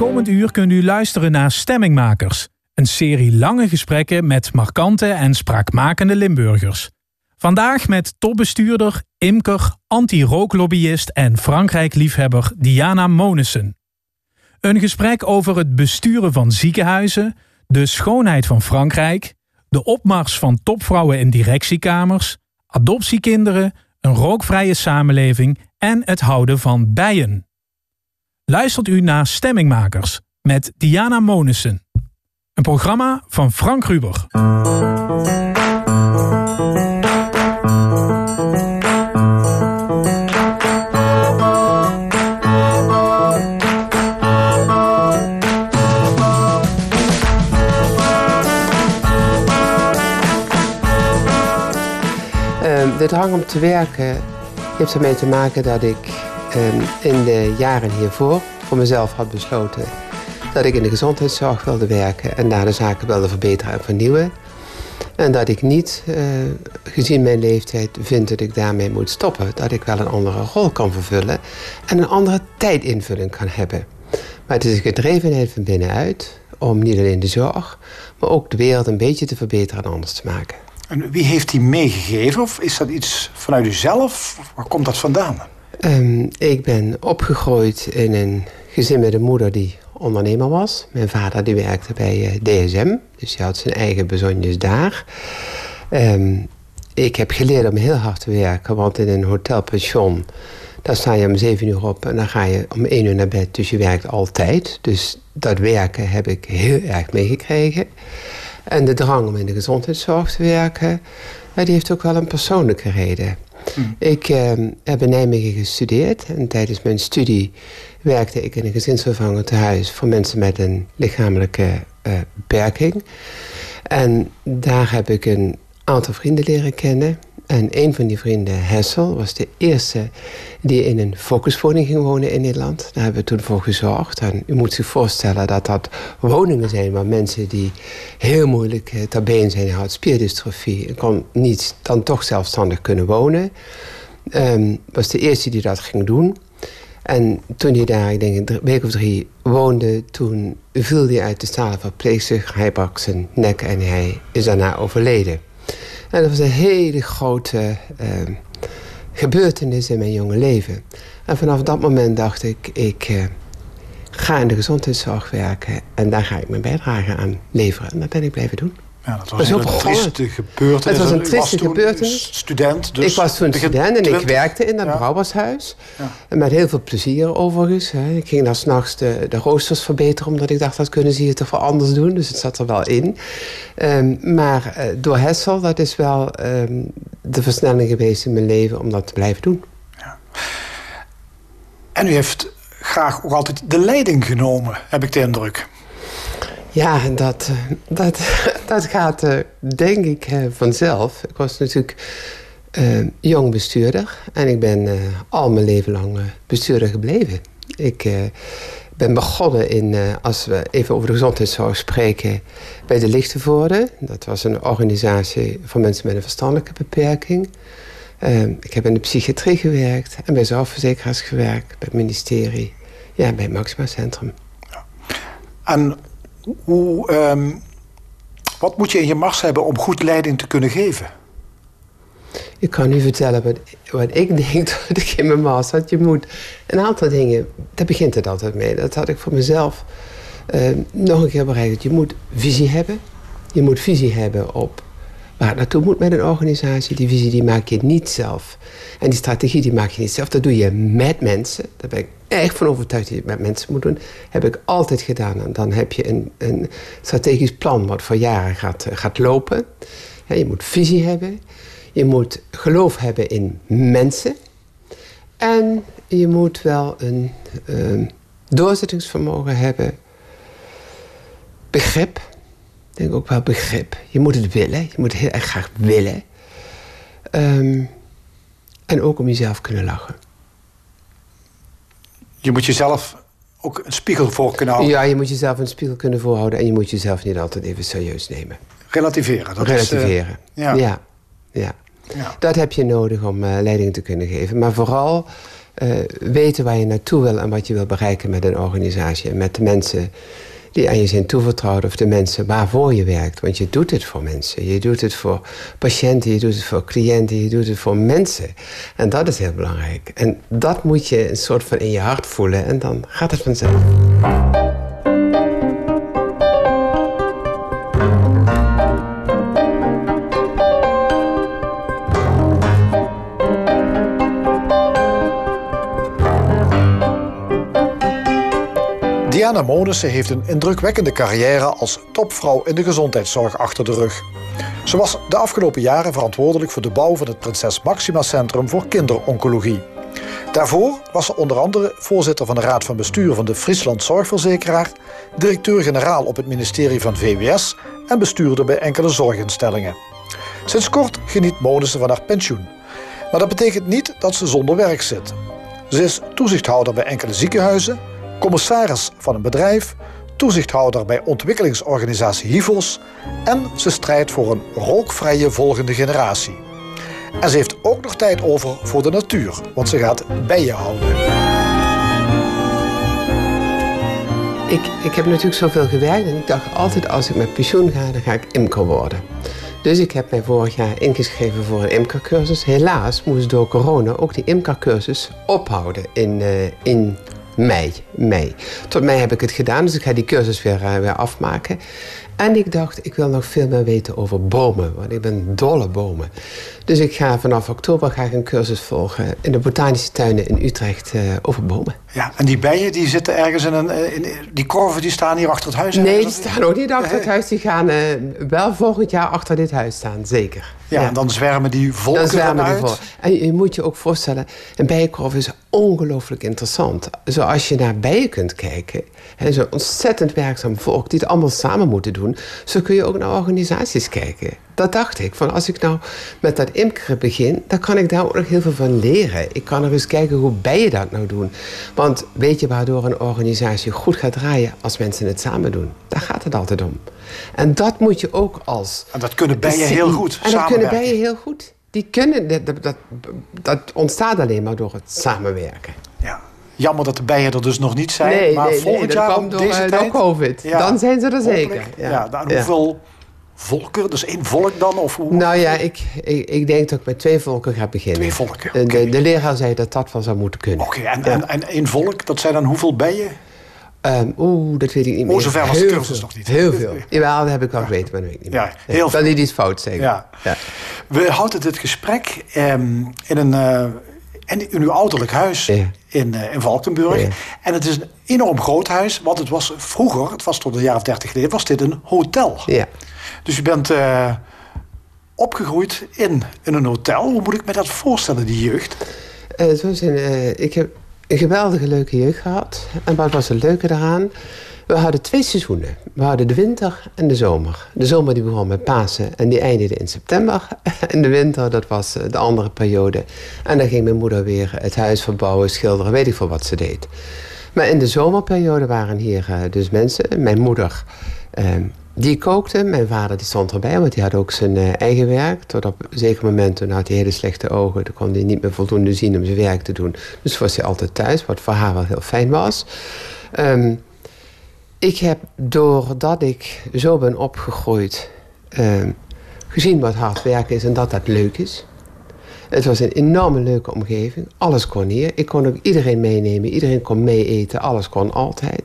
komend uur kunt u luisteren naar Stemmingmakers. Een serie lange gesprekken met markante en spraakmakende Limburgers. Vandaag met topbestuurder, imker, anti-rooklobbyist en Frankrijk-liefhebber Diana Monissen. Een gesprek over het besturen van ziekenhuizen, de schoonheid van Frankrijk, de opmars van topvrouwen in directiekamers, adoptiekinderen, een rookvrije samenleving en het houden van bijen. Luistert u naar Stemmingmakers met Diana Monissen. Een programma van Frank Ruber. De drang om te werken heeft ermee te maken dat ik in de jaren hiervoor voor mezelf had besloten dat ik in de gezondheidszorg wilde werken en daar de zaken wilde verbeteren en vernieuwen. En dat ik niet, uh, gezien mijn leeftijd, vind dat ik daarmee moet stoppen. Dat ik wel een andere rol kan vervullen en een andere tijdinvulling kan hebben. Maar het is een gedrevenheid van binnenuit om niet alleen de zorg, maar ook de wereld een beetje te verbeteren en anders te maken. En wie heeft die meegegeven? Of is dat iets vanuit uzelf? Waar komt dat vandaan? Um, ik ben opgegroeid in een gezin met een moeder die ondernemer was. Mijn vader die werkte bij uh, DSM, dus hij had zijn eigen bezonjes daar. Um, ik heb geleerd om heel hard te werken, want in een hotelpension... daar sta je om zeven uur op en dan ga je om één uur naar bed. Dus je werkt altijd. Dus dat werken heb ik heel erg meegekregen. En de drang om in de gezondheidszorg te werken... die heeft ook wel een persoonlijke reden... Mm. Ik uh, heb in Nijmegen gestudeerd en tijdens mijn studie werkte ik in een gezinsvervanger tehuis voor mensen met een lichamelijke uh, beperking. En daar heb ik een aantal vrienden leren kennen. En een van die vrienden, Hessel, was de eerste die in een focuswoning ging wonen in Nederland. Daar hebben we toen voor gezorgd. En u moet zich voorstellen dat dat woningen zijn waar mensen die heel moeilijk uh, ter been zijn, had spierdystrofie, en kon niet dan toch zelfstandig kunnen wonen. Um, was de eerste die dat ging doen. En toen hij daar, ik denk een week of drie woonde, toen viel hij uit de stalen verpleegster. Hij brak zijn nek en hij is daarna overleden. En dat was een hele grote uh, gebeurtenis in mijn jonge leven. En vanaf dat moment dacht ik, ik uh, ga in de gezondheidszorg werken... en daar ga ik mijn bijdrage aan leveren. En dat ben ik blijven doen. Ja, dat was, een trieste gebeurtenis. Het was een trieste gebeurtenis. student. Dus ik was toen student en ik werkte in dat ja. brouwershuis. Ja. Met heel veel plezier overigens. Hè. Ik ging dan s'nachts de, de roosters verbeteren... omdat ik dacht, dat kunnen ze hier toch wel anders doen. Dus het zat er wel in. Um, maar uh, door Hessel, dat is wel um, de versnelling geweest in mijn leven... om dat te blijven doen. Ja. En u heeft graag ook altijd de leiding genomen, heb ik de indruk. Ja, dat, dat, dat gaat denk ik vanzelf. Ik was natuurlijk jong bestuurder. En ik ben al mijn leven lang bestuurder gebleven. Ik ben begonnen in, als we even over de gezondheidszorg spreken... bij de Lichtenvoorde. Dat was een organisatie voor mensen met een verstandelijke beperking. ik heb in de psychiatrie gewerkt en bij zorgverzekeraars gewerkt. Bij het ministerie, ja, bij het Maxima Centrum. En hoe, um, wat moet je in je mars hebben om goed leiding te kunnen geven? Ik kan u vertellen wat, ik denk dat ik in mijn mars had. Je moet een aantal dingen, daar begint het altijd mee. Dat had ik voor mezelf uh, nog een keer bereikt. Je moet visie hebben. Je moet visie hebben op waar naartoe moet met een organisatie. Die visie die maak je niet zelf. En die strategie die maak je niet zelf. Dat doe je met mensen. Daar ben ik echt van overtuigd dat je het met mensen moet doen. Heb ik altijd gedaan. En dan heb je een, een strategisch plan wat voor jaren gaat, gaat lopen. Je moet visie hebben. Je moet geloof hebben in mensen. En je moet wel een uh, doorzettingsvermogen hebben. Begrip. Ik denk ook wel begrip. Je moet het willen. Je moet het heel erg graag willen. Um, en ook om jezelf kunnen lachen. Je moet jezelf ook een spiegel voor kunnen houden. Ja, je moet jezelf een spiegel kunnen voorhouden... en je moet jezelf niet altijd even serieus nemen. Relativeren. Dat Relativeren, is, uh, ja. ja. ja. Ja. Dat heb je nodig om uh, leiding te kunnen geven. Maar vooral weten waar je naartoe wil en wat je wil bereiken met een organisatie. En met de mensen die aan je zijn toevertrouwd of de mensen waarvoor je werkt. Want je doet het voor mensen. Je doet het voor patiënten, je doet het voor cliënten, je doet het voor mensen. En dat is heel belangrijk. En dat moet je een soort van in je hart voelen en dan gaat het vanzelf. Diana Monissen heeft een indrukwekkende carrière als topvrouw in de gezondheidszorg achter de rug. Ze was de afgelopen jaren verantwoordelijk voor de bouw van het Prinses Maxima Centrum voor Kinderoncologie. Daarvoor was ze onder andere voorzitter van de Raad van Bestuur van de Friesland Zorgverzekeraar, directeur-generaal op het ministerie van VWS en bestuurder bij enkele zorginstellingen. Sinds kort geniet Monissen van haar pensioen. Maar dat betekent niet dat ze zonder werk zit. Ze is toezichthouder bij enkele ziekenhuizen, commissaris van een bedrijf, toezichthouder bij ontwikkelingsorganisatie HIVOS en ze strijdt voor een rookvrije volgende generatie. En ze heeft ook nog tijd over voor de natuur, want ze gaat bijen houden. Ik, ik heb natuurlijk zoveel gewerkt en ik dacht altijd als ik met pensioen ga, dan ga ik imker worden. Dus ik heb mij vorig jaar ingeschreven voor een imkercursus. Helaas moest door corona ook die imkercursus ophouden in, uh, in mei, mei. Tot mei heb ik het gedaan, dus ik ga die cursus weer, uh, weer afmaken. En ik dacht, ik wil nog veel meer weten over bomen, want ik ben dolle bomen. Dus ik ga vanaf oktober ga ik een cursus volgen in de botanische tuinen in Utrecht uh, over bomen. Ja, en die bijen die zitten ergens in een. In, die korven die staan hier achter het huis? Nee, die staan ook niet achter het huis. Die gaan uh, wel volgend jaar achter dit huis staan, zeker. Ja, en dan zwermen die volken dan zwermen uit. Die vol. En je moet je ook voorstellen, een bijenkorf is ongelooflijk interessant. Zoals je naar bijen kunt kijken. En zo'n ontzettend werkzaam volk die het allemaal samen moeten doen. Zo kun je ook naar organisaties kijken. Dat dacht ik. Van als ik nou met dat imkeren begin, dan kan ik daar ook nog heel veel van leren. Ik kan er eens kijken hoe bijen dat nou doen. Want weet je waardoor een organisatie goed gaat draaien als mensen het samen doen? Daar gaat het altijd om. En dat moet je ook als. En dat kunnen bijen heel goed. En dat kunnen bijen heel goed. Die kunnen, dat, dat, dat ontstaat alleen maar door het samenwerken. Ja. Jammer dat de bijen er dus nog niet zijn. Nee, maar nee, volgend nee, jaar door, deze uh, tijd... COVID. Ja, dan zijn ze er zeker. Ja, ja hoeveel volken? Dus één volk dan? Of hoe? Nou ja, ik, ik, ik, denk dat ik met twee volken ga beginnen. Twee volken, okay. de, de, leraar zei dat dat wel zou moeten kunnen. Oké, okay, en, en, en één volk, dat zijn dan hoeveel bijen? Um, Oeh, dat weet ik niet meer. Oh, zover was de cursus nog niet. Heel veel. Jawel, dat heb ik wel geweten, maar dat weet ik niet meer. Ja, heel ik veel. kan niet iets fout zeggen. Ja. ja. We houden dit gesprek um, in een... Uh, in, in uw ouderlijk huis ja. in, uh, in Valkenburg. Ja. En het is een enorm groot huis. Want het was vroeger, het was tot een jaar of dertig geleden... was dit een hotel. Ja. Dus u bent uh, opgegroeid in, in een hotel. Hoe moet ik me dat voorstellen, die jeugd? Uh, was een, ik heb een geweldige leuke jeugd gehad. En wat was het leuke daaraan? We hadden twee seizoenen. We hadden de winter en de zomer. De zomer die begon met Pasen en die eindigde in september. En de winter, dat was de andere periode. En dan ging mijn moeder weer het huis verbouwen, schilderen, weet ik veel wat ze deed. Maar in de zomerperiode waren hier dus mensen. Mijn moeder, eh, die kookte. Mijn vader die stond erbij, want die had ook zijn uh, eigen werk. Tot op een zeker moment, toen had hij hele slechte ogen. Toen kon hij niet meer voldoende zien om zijn werk te doen. Dus was hij altijd thuis, wat voor haar wel heel fijn was. Um, ik heb, doordat ik zo ben opgegroeid, uh, gezien wat hard werken is en dat dat leuk is. Het was een enorme leuke omgeving. Alles kon hier. Ik kon ook iedereen meenemen. Iedereen kon mee eten. Alles kon altijd.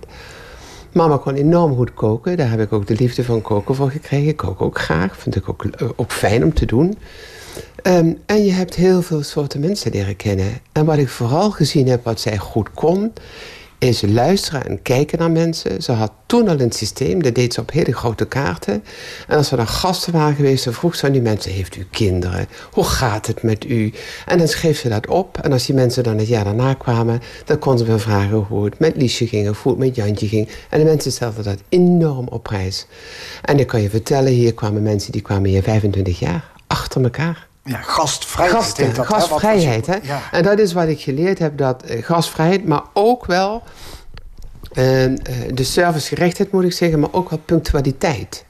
Mama kon enorm goed koken. Daar heb ik ook de liefde van koken voor gekregen. Ik kook ook graag. Vind ik ook, ook fijn om te doen. Um, en je hebt heel veel soorten mensen leren kennen. En wat ik vooral gezien heb, wat zij goed kon, is luisteren en kijken naar mensen. Ze had toen al een systeem, dat deed ze op hele grote kaarten. En als er dan gasten waren geweest, dan vroeg ze aan die mensen... heeft u kinderen? Hoe gaat het met u? En dan schreef ze dat op. En als die mensen dan het jaar daarna kwamen... dan kon ze weer vragen hoe het met Liesje ging... of hoe het met Jantje ging. En de mensen stelden dat enorm op prijs. En ik kan je vertellen, hier kwamen mensen... die kwamen hier 25 jaar, achter elkaar. Ja, gastvrijheid. Gasten, dat, gastvrijheid, hè? En dat is wat ik geleerd heb, dat uh, gastvrijheid, maar ook wel uh, uh, de servicegerechtheid moet ik zeggen, maar ook wel punctualiteit.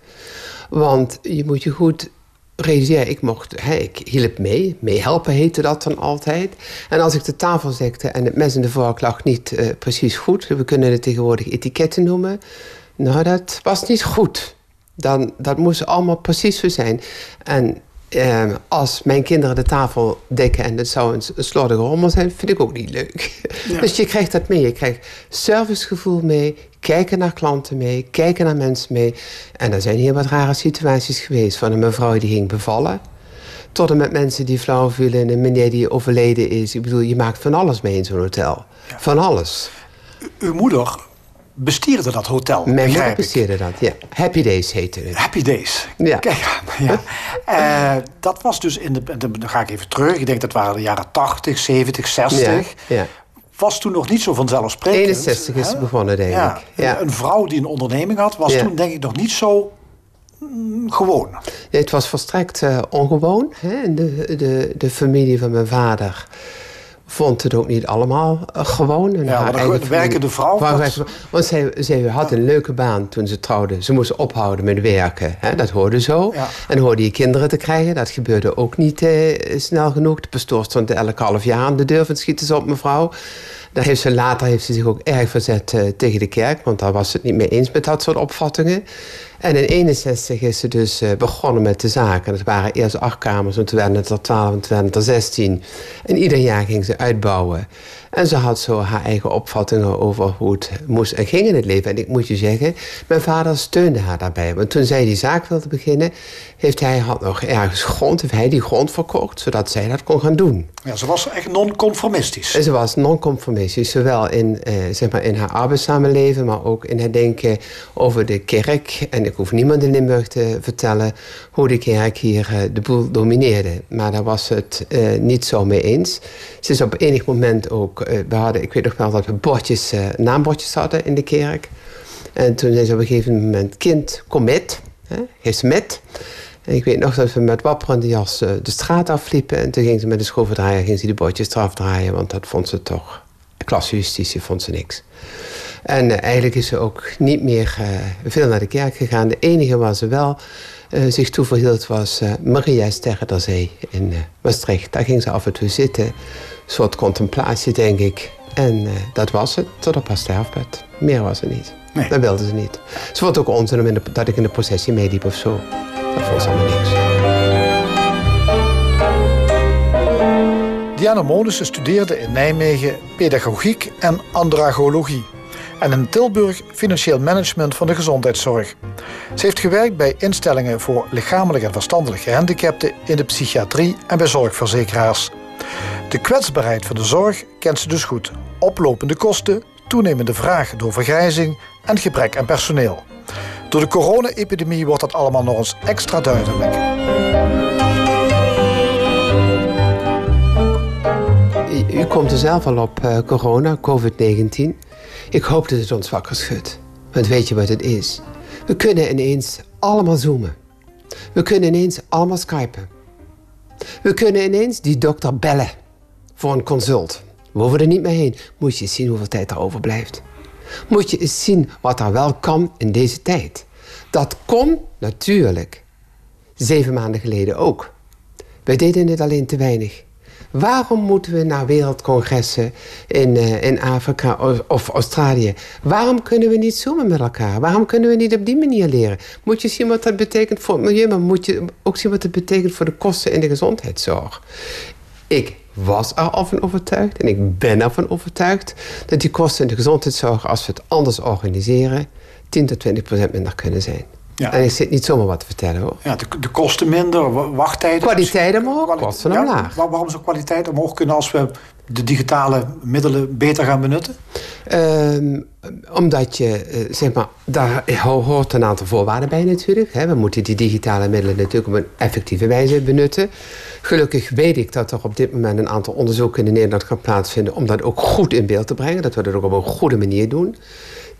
Want je moet je goed realiseerde, ik mocht, hè, ik hielp mee. Meehelpen heette dat dan altijd. En als ik de tafel zekte en het mes in de vork lag niet uh, precies goed... we kunnen het tegenwoordig etiketten noemen... nou, dat was niet goed. Dan, dat moest allemaal precies zo zijn. En eh, als mijn kinderen de tafel dekken en het zou een, een slordige rommel zijn, vind ik ook niet leuk. Dus je krijgt dat mee. Je krijgt servicegevoel mee, kijken naar klanten mee, kijken naar mensen mee. En er zijn hier wat rare situaties geweest. Van een mevrouw die ging bevallen. Tot en met mensen die flauw vielen en een meneer die overleden is. Ik bedoel, je maakt van alles mee in zo'n hotel. Van alles. uw moeder bestierde dat hotel. Mijn moeder bestierde dat, ja. Happy Days heette het. Happy Days. Ja. Kijk, ja. uh, dat was dus in de, Dan ga ik even terug. Ik denk dat waren de jaren 80, 70, 60. Ja. Was toen nog niet zo vanzelfsprekend. 61 is begonnen, denk ik. Ja. Een vrouw die een onderneming had, was toen denk ik nog niet zo mm, gewoon. Het was volstrekt uh, ongewoon. Hè? De, de, de familie van mijn vader vond het ook niet allemaal uh, gewoon. En ja, maar werkende vrouw. Want zij, zij had een leuke baan toen ze trouwde. Ze moest ophouden met werken. Hè? Dat hoorde zo. Ja. En hoorde je kinderen te krijgen. Dat gebeurde ook niet eh, snel genoeg. De pastoor stond elk half jaar aan de deur van schieten ze op mevrouw. Daar heeft ze, later heeft ze zich ook erg verzet uh, tegen de kerk. Want daar was ze het niet mee eens met dat soort opvattingen. En in 61 is ze dus uh, begonnen met de zaken. Het waren eerst acht kamers, en toen werden het er twaalf en toen werden het er zestien. En ieder jaar ging ze uitbouwen. En ze had zo haar eigen opvattingen over hoe het moest en ging in het leven. En ik moet je zeggen, mijn vader steunde haar daarbij. Want toen zij die zaak wilde beginnen, heeft hij had nog ergens grond, heeft hij die grond verkocht, zodat zij dat kon gaan doen. Ja, ze was echt non-conformistisch. Ze was non-conformistisch, zowel in, eh, zeg maar in haar arbeidssamenleven, maar ook in het denken over de kerk. En ik hoef niemand in Limburg te vertellen hoe de kerk hier eh, de boel domineerde. Maar daar was het eh, niet zo mee eens. Ze is op enig moment ook eh, we hadden, ik weet nog wel dat we bordjes, uh, naambordjes hadden in de kerk. En toen zei ze op een gegeven moment, kind, kom met. Heeft ze met. En ik weet nog dat we met wapperende jas uh, de straat afliepen. En toen ging ze met de schroevendraaier ging ze die bordjes eraf draaien. Want dat vond ze toch, klassejustitie vond ze niks. En eigenlijk is ze ook niet meer veel naar de kerk gegaan. De enige waar ze wel zich toe verhield was Maria Sterre in Maastricht. Daar ging ze af en toe zitten soort contemplatie, denk ik. En uh, dat was het, tot op haar sterfbed. Meer was er niet. Nee. Dat wilde ze niet. Ze vond ook onzin om in de, dat ik in de processie meeliep of zo. Dat vond ze allemaal niks. Diana Monissen studeerde in Nijmegen pedagogiek en andragologie. En in Tilburg financieel management van de gezondheidszorg. Ze heeft gewerkt bij instellingen voor lichamelijk en verstandelijk gehandicapten in de psychiatrie en bij zorgverzekeraars. De kwetsbaarheid van de zorg kent ze dus goed. Oplopende kosten, toenemende vraag door vergrijzing en gebrek aan personeel. Door de corona-epidemie wordt dat allemaal nog eens extra duidelijk. U komt er zelf al op, uh, corona, COVID-19. Ik hoop dat het ons wakker schudt. Want weet je wat het is? We kunnen ineens allemaal zoomen. We kunnen ineens allemaal skypen. We kunnen ineens die dokter bellen voor een consult. We hoeven er niet meer heen. Moet je eens zien hoeveel tijd er overblijft. Moet je eens zien wat er wel kan in deze tijd. Dat kon natuurlijk zeven maanden geleden ook. Wij deden het alleen te weinig. Waarom moeten we naar wereldcongressen in, uh, in Afrika of, Australië? Waarom kunnen we niet zoomen met elkaar? Waarom kunnen we niet op die manier leren? Moet je zien wat dat betekent voor het milieu, maar moet je ook zien wat het betekent voor de kosten in de gezondheidszorg. Ik was er al van overtuigd en ik ben ervan overtuigd dat die kosten in de gezondheidszorg, als we het anders organiseren, 10 tot 20 procent minder kunnen zijn. Ja. En ik zit niet zomaar wat te vertellen hoor. Ja, de, de kosten minder, wachttijden. Kwaliteit omhoog, kosten omlaag. waarom zou kwaliteit omhoog kunnen als we de digitale middelen beter gaan benutten? Ehm, omdat je, eh, zeg maar, daar hoort een aantal voorwaarden bij natuurlijk. Hè. We moeten die digitale middelen natuurlijk op een effectieve wijze benutten. Gelukkig weet ik dat er op dit moment een aantal onderzoeken in Nederland gaan plaatsvinden... om dat ook goed in beeld te brengen. Dat we dat ook op een goede manier doen.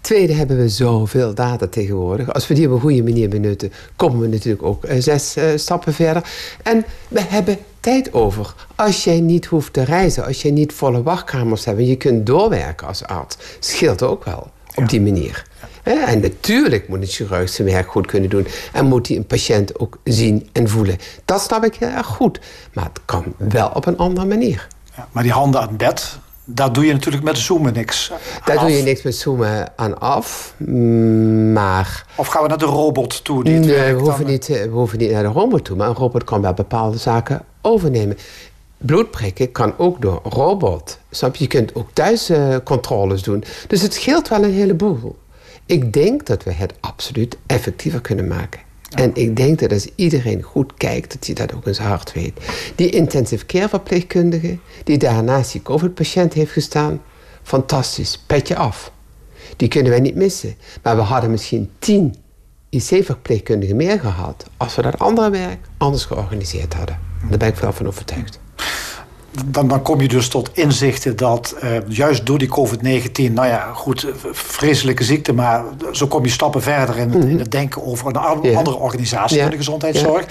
Tweede hebben we zoveel data tegenwoordig. Als we die op een goede manier benutten, komen we natuurlijk ook eh, zes uh, stappen verder. En we hebben tijd over. Als jij niet hoeft te reizen, als jij niet volle wachtkamers hebt... en je kunt doorwerken als arts, scheelt ook wel op die manier. En natuurlijk moet een chirurg zijn werk goed kunnen doen. En moet hij een patiënt ook zien en voelen. Dat snap ik heel erg goed. Maar het kan wel op een andere manier. Ja, maar die handen aan het bed, daar doe je natuurlijk met zoomen niks Daar doe je niks met zoomen aan af. Maar... Of gaan we naar de robot toe? Die nee, we hoeven, niet, we hoeven niet naar de robot toe. Maar een robot kan wel bepaalde zaken overnemen. Bloedprikken kan ook door robot. Snap je? Je kunt ook thuis uh, controles doen. Dus het scheelt wel een heleboel. Ik denk dat we het absoluut effectiever kunnen maken. En ik denk dat als iedereen goed kijkt, dat hij dat ook in zijn hart weet. Die intensive care verpleegkundige, die daarnaast die COVID-patiënt heeft gestaan, fantastisch, petje af. Die kunnen wij niet missen. Maar we hadden misschien tien IC-verpleegkundigen meer gehad als we dat andere werk anders georganiseerd hadden. Daar ben ik wel van overtuigd dan, dan kom je dus tot inzichten dat uh, juist door die COVID-19, nou ja, goed, eh, vreselijke ziekte, maar zo kom je stappen verder in het, in het mhm. denken over een andere organisatie van de gezondheidszorg.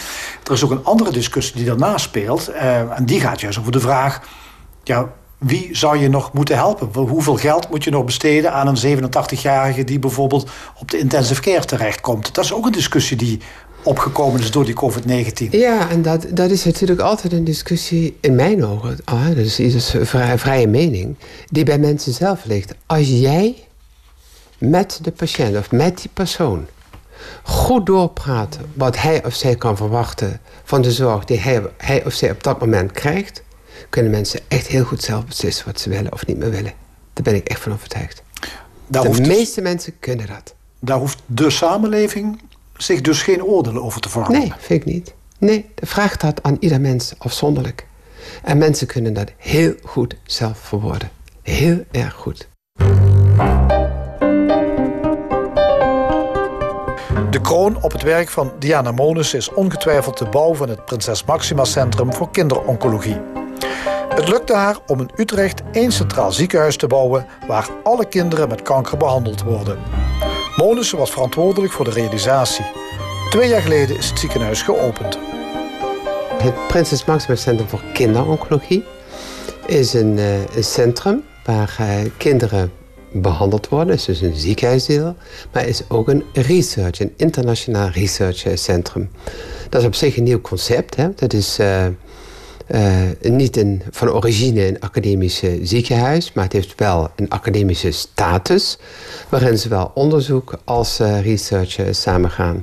Er is ook een andere discussie die daarna speelt, uh, en die gaat juist over de vraag, ja, wie zou je nog moeten helpen? Hoeveel geld moet je nog besteden aan een 87-jarige die bijvoorbeeld op de intensive care terechtkomt? Dat is ook een discussie die opgekomen is door die COVID-19. Ja, en dat, dat is natuurlijk altijd een discussie, in mijn ogen, oh, dat is iets vrij, vrije mening, die bij mensen zelf ligt. Als jij met de patiënt of met die persoon goed doorpraat wat hij of zij kan verwachten van de zorg die hij, hij of zij op dat moment krijgt, kunnen mensen echt heel goed zelf beslissen wat ze willen of niet meer willen. Daar ben ik echt van overtuigd. de dus- meeste mensen kunnen dat. Daar hoeft de samenleving zich dus geen oordelen over te vormen? Nee, vind ik niet. Nee, de vraagt dat aan ieder mens afzonderlijk. En mensen kunnen dat heel goed zelf verwoorden. Heel erg goed. De kroon op het werk van Diana Monis is ongetwijfeld de bouw van het Prinses Maxima Centrum voor Kinderoncologie. Het lukte haar om in Utrecht één centraal ziekenhuis te bouwen waar alle kinderen met kanker behandeld worden. Monissen was verantwoordelijk voor de realisatie. Twee jaar geleden is het ziekenhuis geopend. Het Prinses Maxima Centrum voor Kinderoncologie is een, uh, een centrum waar uh, kinderen behandeld worden. Is dus een ziekenhuisdeel, maar is ook een research, een internationaal researchcentrum. Dat is op zich een nieuw concept. Hè? Dat is uh, niet van origine een academisch ziekenhuis, maar het heeft wel een academische status, waarin zowel onderzoek als uh, research samengaan.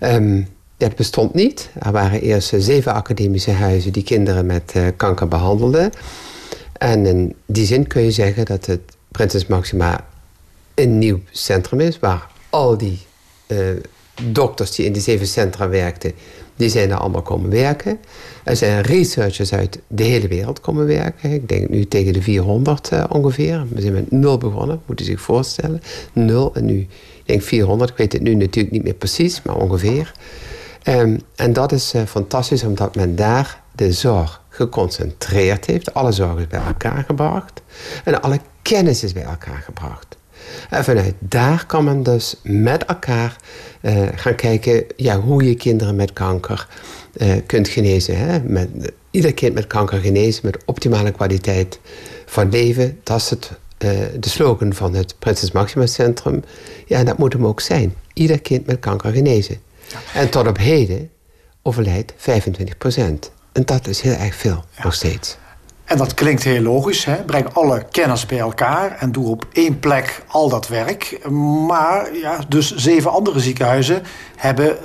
Um, dat bestond niet. Er waren eerst zeven academische huizen die kinderen met kanker behandelden. En in die zin kun je zeggen dat het Prinses Maxima een nieuw centrum is, waar al die dokters die in die zeven centra werkten, die zijn er allemaal komen werken. Er zijn researchers uit de hele wereld komen werken. Ik denk nu tegen de 400 uh, eh, ongeveer. We zijn met nul begonnen, moet je zich voorstellen. Nul en nu, ik denk 400. Ik weet het nu natuurlijk niet meer precies, maar ongeveer. Um, en dat is uh, fantastisch, omdat men daar de zorg geconcentreerd heeft. Alle zorg is bij elkaar gebracht. En alle kennis is bij elkaar gebracht. En vanuit daar kan men dus met elkaar uh, gaan kijken ja, hoe je kinderen met kanker uh, kunt genezen. Hè? Met, ieder kind met kanker genezen met optimale kwaliteit van leven. Dat is het, uh, de slogan van het Prinses Maxima Centrum. Ja, dat moet hem ook zijn. Ieder kind met kanker genezen. En tot op heden overlijdt 25 procent. En dat is heel erg veel, nog steeds. En dat klinkt heel logisch. Hè? Breng alle kennis bij elkaar en doe op één plek al dat werk. Maar ja, dus zeven andere ziekenhuizen hebben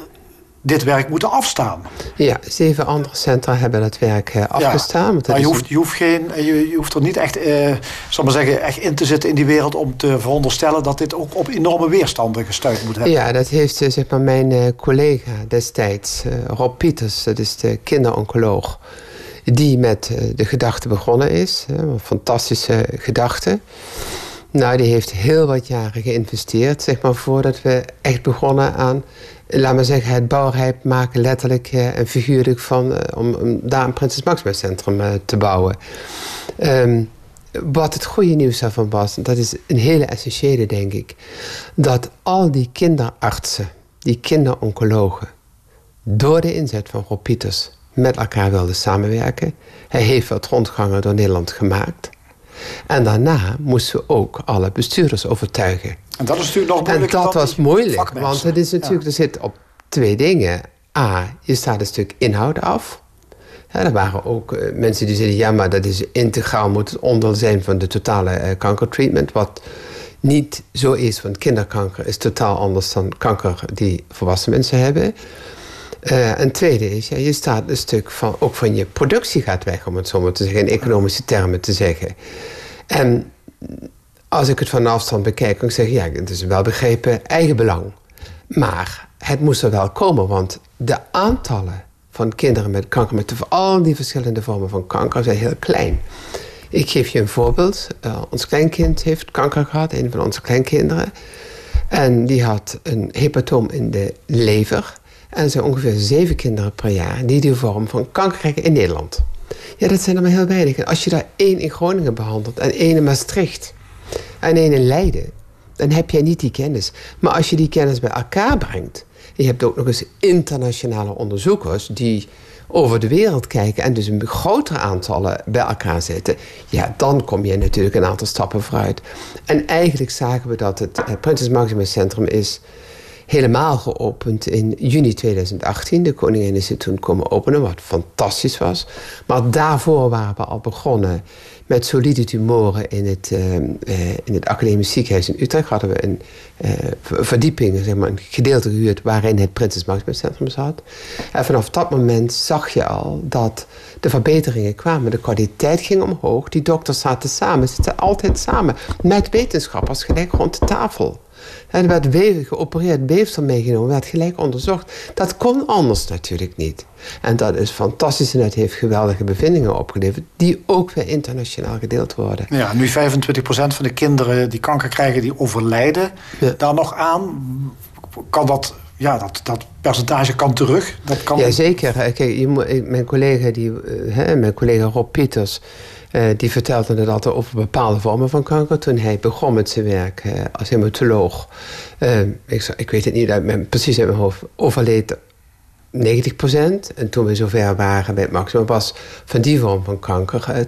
dit werk moeten afstaan. Ja, zeven andere centra hebben dat werk uh, afgestaan. Ja, maar je hoeft, je, hoeft geen, je, je hoeft er niet echt, uh, zal maar zeggen, echt in te zitten in die wereld... om te veronderstellen dat dit ook op enorme weerstanden gestuurd moet hebben. Ja, dat heeft uh, zeg maar, mijn collega destijds, Rob Pieters... dat is de kinderoncoloog die met eh, de gedachte begonnen is. Een fantastische gedachte. Nou, die heeft heel wat jaren geïnvesteerd, zeg maar, voordat we echt begonnen aan, laat maar zeggen, het bouwrijp maken, letterlijk eh, en figuurlijk, van, eh, om, om daar een Prinses Maxima Centrum te bouwen. Um, wat het goede nieuws daarvan was, dat is een hele essentiële, denk ik, dat al die kinderartsen, die kinderoncologen, door de inzet van Rob Pieters met elkaar wilden samenwerken. Hij heeft wat rondgangen door Nederland gemaakt. En daarna moesten we ook alle bestuurders overtuigen. En dat is natuurlijk nog moeilijk. En dat was moeilijk, want het is natuurlijk, er zit op twee dingen. A, je staat een stuk inhoud af. Ja, er waren ook uh, mensen die zeiden: ja, maar dat is integraal, moet het onderdeel zijn van de totale uh, kankertreatment. Wat niet zo is, want kinderkanker is totaal anders dan kanker die volwassen mensen hebben. Uh, en tweede is, ja, je staat een stuk van, ook van je productie gaat weg, om het zo maar te zeggen, in economische termen te zeggen. En als ik het van afstand bekijk, kan ik zeggen, ja, het is wel begrepen eigenbelang. Maar het moest er wel komen, want de aantallen van kinderen met kanker, met al die verschillende vormen van kanker, zijn heel klein. Ik geef je een voorbeeld. Uh, ons kleinkind heeft kanker gehad, een van onze kleinkinderen. En die had een hepatoom in de lever. En zijn ongeveer zeven kinderen per jaar die die vorm van kanker krijgen in Nederland. Ja, dat zijn er maar heel weinig. En als je daar één in Groningen behandelt en één in Maastricht en één in Leiden, dan heb jij niet die kennis. Maar als je die kennis bij elkaar brengt, je hebt ook nog eens internationale onderzoekers die over de wereld kijken en dus een grotere aantallen bij elkaar zetten, ja, dan kom je natuurlijk een aantal stappen vooruit. En eigenlijk zagen we dat het Prinses Maximus Centrum is helemaal geopend in juni 2018. De koningin is het toen komen openen, wat fantastisch was. Maar daarvoor waren we al begonnen met solide tumoren in het, uh, in het academisch ziekenhuis in Utrecht. Hadden we een uh, verdieping, zeg maar, een gedeelte gehuurd waarin het Prinses Centrum zat. En vanaf dat moment zag je al dat de verbeteringen kwamen. De kwaliteit ging omhoog. Die dokters zaten samen, zitten altijd samen met wetenschappers gelijk rond de tafel. En er werd geopereerd, weefsel meegenomen, werd gelijk onderzocht. Dat kon anders natuurlijk niet. En dat is fantastisch en het heeft geweldige bevindingen opgeleverd, die ook weer internationaal gedeeld worden. Ja, nu 25% van de kinderen die kanker krijgen, die overlijden daar nog aan. Kan dat ja, dat, dat percentage kan terug. Dat kan... Jazeker. Kijk, je, mijn, collega die, eh, hè, mijn collega Rob Pieters... Uh, die vertelde het altijd over bepaalde vormen van kanker. Toen hij begon met zijn werk uh, als hematoloog. Uh, ik, ik, weet het niet uit mijn, precies uit mijn hoofd. Overleed 90% En toen we zover waren bij het maximum was van die vorm van kanker 80%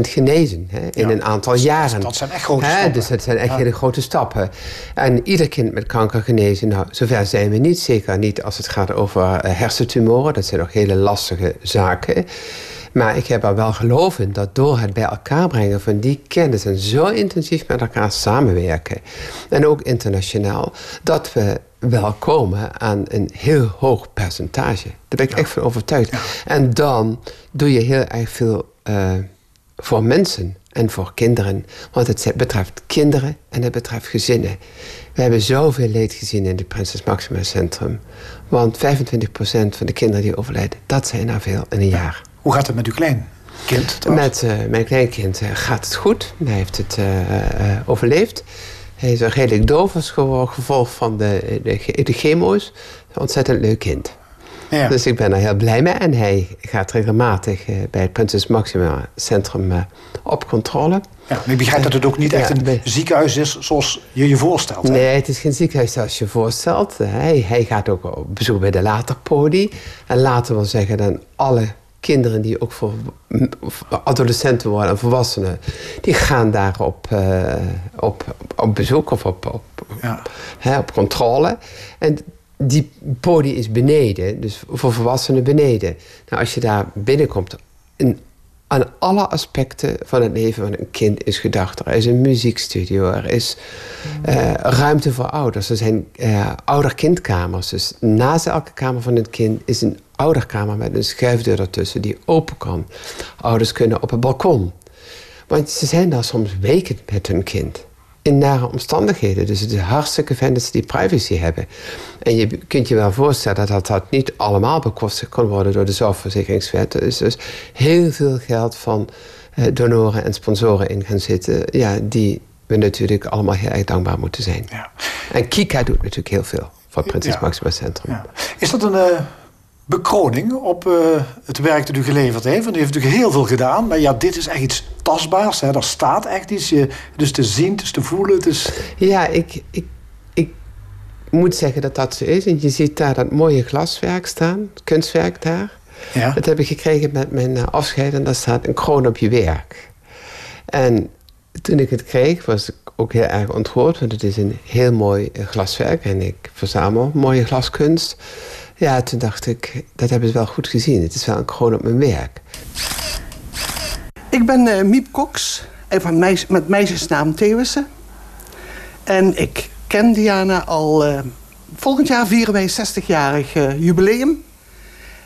genezen. Hè, in een aantal jaren. Dat zijn echt grote hè, stappen. Dus dat zijn echt hele grote stappen. En ieder kind met kanker genezen, nou, zover zijn we niet. Zeker niet als het gaat over hersentumoren. Dat zijn nog hele lastige zaken. Maar ik heb er wel geloof in dat door het bij elkaar brengen van die kennis en zo intensief met elkaar samenwerken, en ook internationaal, dat we wel komen aan een heel hoog percentage. Daar ben ik echt van overtuigd. En dan doe je heel erg veel uh, voor mensen en voor kinderen. Want het betreft kinderen en het betreft gezinnen. We hebben zoveel leed gezien in het Prinses Maxima Centrum. Want 25% van de kinderen die overlijden, dat zijn er veel in een jaar. Hoe gaat het met uw kleinkind? Met uh, mijn kleinkind uh, gaat het goed. Hij heeft het uh, overleefd. Hij is redelijk doof als gevolg van de, de, de chemo's. Een ontzettend leuk kind. Ja. Dus ik ben er heel blij mee. En hij gaat regelmatig bij het Prinses Maxima Centrum op controle. Ja, ik begrijp dat het ook niet echt een ziekenhuis is zoals je je voorstelt. Hè? Nee, het is geen ziekenhuis zoals je voorstelt. Hij, hij gaat ook op bezoek bij de laterpodie. En later wil zeggen dan alle kinderen die ook voor adolescenten worden en volwassenen, die gaan daar op, uh, op, op bezoek of op, op, ja. hè, op controle. En die podi is beneden, dus voor volwassenen beneden. Nou, als je daar binnenkomt, in, aan alle aspecten van het leven van een kind is gedacht. Er is een muziekstudio, er is uh, ruimte voor ouders, er zijn uh, ouder-kindkamers. Dus naast elke kamer van het kind is een ouderkamer met een schuifdeur ertussen die open kan. Ouders kunnen op het balkon. Want ze zijn daar soms weken met hun kind. In nare omstandigheden. Dus het is hartstikke fijn dat ze die privacy hebben. En je kunt je wel voorstellen dat dat niet allemaal bekostigd kan worden door de zorgverzekeringswet. Er is dus heel veel geld van eh, donoren en sponsoren in gaan zitten. Ja, die we natuurlijk allemaal heel erg dankbaar moeten zijn. Ja. En Kika doet natuurlijk heel veel voor het Prinses Maxima Centrum. Ja. Is dat een, uh, bekroning op uh, het werk dat u geleverd heeft. Want u heeft natuurlijk heel veel gedaan. Maar ja, dit is echt iets tastbaars. Hè? Daar staat echt iets. Je, dus te zien, dus te voelen. Dus... Ja, ik, ik, ik moet zeggen dat dat zo is. En je ziet daar dat mooie glaswerk staan. Kunstwerk daar. Ja. Dat heb ik gekregen met mijn eh, afscheid. En daar staat een kroon op je werk. En Toen ik het kreeg was ik ook heel erg ontroerd, want het is een heel mooi eh, glaswerk en ik verzamel mooie glaskunst. Ja, toen dacht ik, dat hebben ze wel goed gezien. Het is wel gewoon op mijn werk. Ik ben uh, Miep Cox, van meis, met meisjesnaam Thewissen. En ik ken Diana al... Uh, volgend jaar vieren wij 60-jarig uh, jubileum.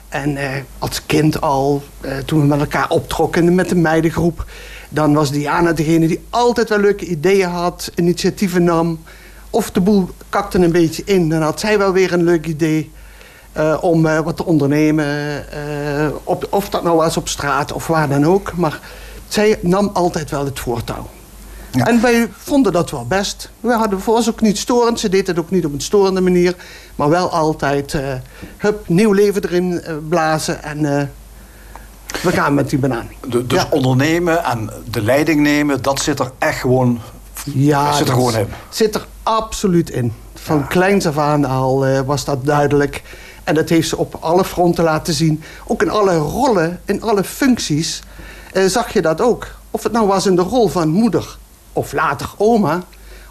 En als kind al, toen we met elkaar optrokken met de meidengroep... dan was Diana degene die altijd wel leuke ideeën had, initiatieven nam... of de boel kakte een beetje in. Dan had zij wel weer een leuk idee... Uh, om uh, wat te ondernemen. Uh, op, of dat nou was op straat of waar dan ook. Maar zij nam altijd wel het voortouw. Ja. En wij vonden dat wel best. We hadden voor ons ook niet storend. Ze deed het ook niet op een storende manier. Maar wel altijd hup, nieuw leven erin blazen. En we gaan met die banaan. dus ja. ondernemen en de leiding nemen, dat zit er echt gewoon, ja, zit er gewoon in. Zit er absoluut in. Van ja. kleins af aan al was dat duidelijk. En dat heeft ze op alle fronten laten zien. Ook in alle rollen, in alle functies eh, zag je dat ook. Of het nou was in de rol van moeder of later oma...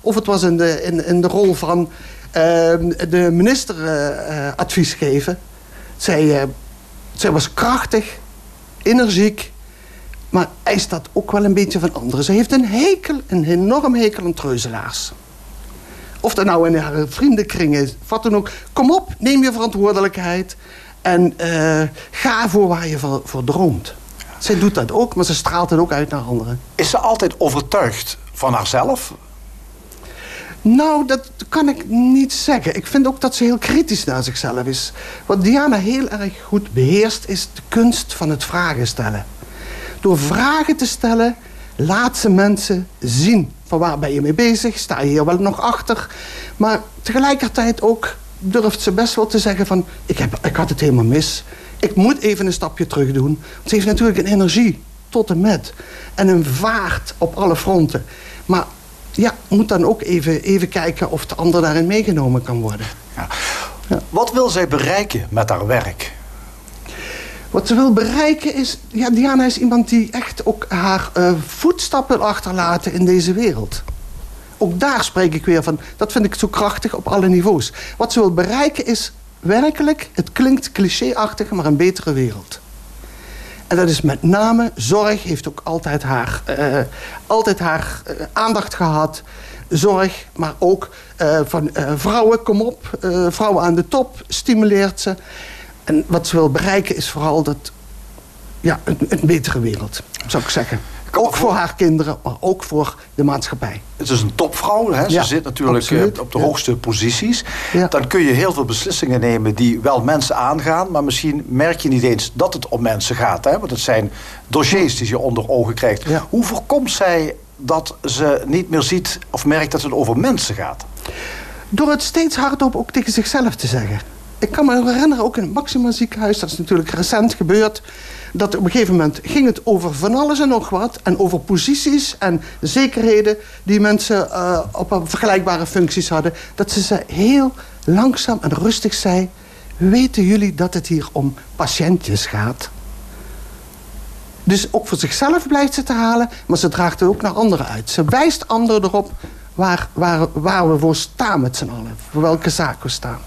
of het was in de, in, in de rol van uh, de minister uh, advies geven. Zij, zij was krachtig, energiek... maar is dat ook wel een beetje van anderen. Ze heeft een hekel, een enorm hekel aan treuzelaars. Of dat nou in haar vriendenkring is, wat dan ook. Kom op, neem je verantwoordelijkheid. En uh, ga voor waar je voor, voor droomt. Zij doet dat ook, maar ze straalt het ook uit naar anderen. Is ze altijd overtuigd van haarzelf? Nou, dat kan ik niet zeggen. Ik vind ook dat ze heel kritisch naar zichzelf is. Wat Diana heel erg goed beheerst, is de kunst van het vragen stellen. Door vragen te stellen, laat ze mensen zien van waar ben je mee bezig? Sta je hier wel nog achter? Maar tegelijkertijd ook durft ze best wel te zeggen van... ik, heb, ik had het helemaal mis. Ik moet even een stapje terug doen. Ze heeft natuurlijk een energie tot en met. En een vaart op alle fronten. Maar ja, moet dan ook even, even kijken of de ander daarin meegenomen kan worden. Ja. Wat wil zij bereiken met haar werk? Wat ze wil bereiken is... Ja, Diana is iemand die echt ook haar uh, voetstappen achterlaten in deze wereld. Ook daar spreek ik weer van... Dat vind ik zo krachtig op alle niveaus. Wat ze wil bereiken is werkelijk... Het klinkt clichéachtig, maar een betere wereld. En dat is met name zorg heeft ook altijd haar, uh, altijd haar uh, aandacht gehad. Zorg, maar ook van vrouwen, kom op. vrouwen aan de top stimuleert ze. En wat ze wil bereiken is vooral dat, ja, een, een betere wereld, zou ik zeggen. Ook voor haar kinderen, maar ook voor de maatschappij. Het is een topvrouw. Hè? Ze zit natuurlijk absoluut. op de ja. hoogste posities. Ja. Dan kun je heel veel beslissingen nemen die wel mensen aangaan. Maar misschien merk je niet eens dat het om mensen gaat. Hè? Want het zijn dossiers die je onder ogen krijgt. Hoe voorkomt zij dat ze niet meer ziet of merkt dat het over mensen gaat? Door het steeds hardop ook tegen zichzelf te zeggen. Ik kan me herinneren, ook in het Maxima ziekenhuis... dat is natuurlijk recent gebeurd... dat op een gegeven moment ging het over van alles en nog wat... en over posities en zekerheden... die mensen uh, op vergelijkbare functies hadden... dat ze ze heel langzaam en rustig zei... weten jullie dat het hier om patiëntjes gaat? Dus ook voor zichzelf blijft ze te halen... maar ze draagt het ook naar anderen uit. Ze wijst anderen erop waar, waar, waar we voor staan met z'n allen. Voor welke zaak we staan.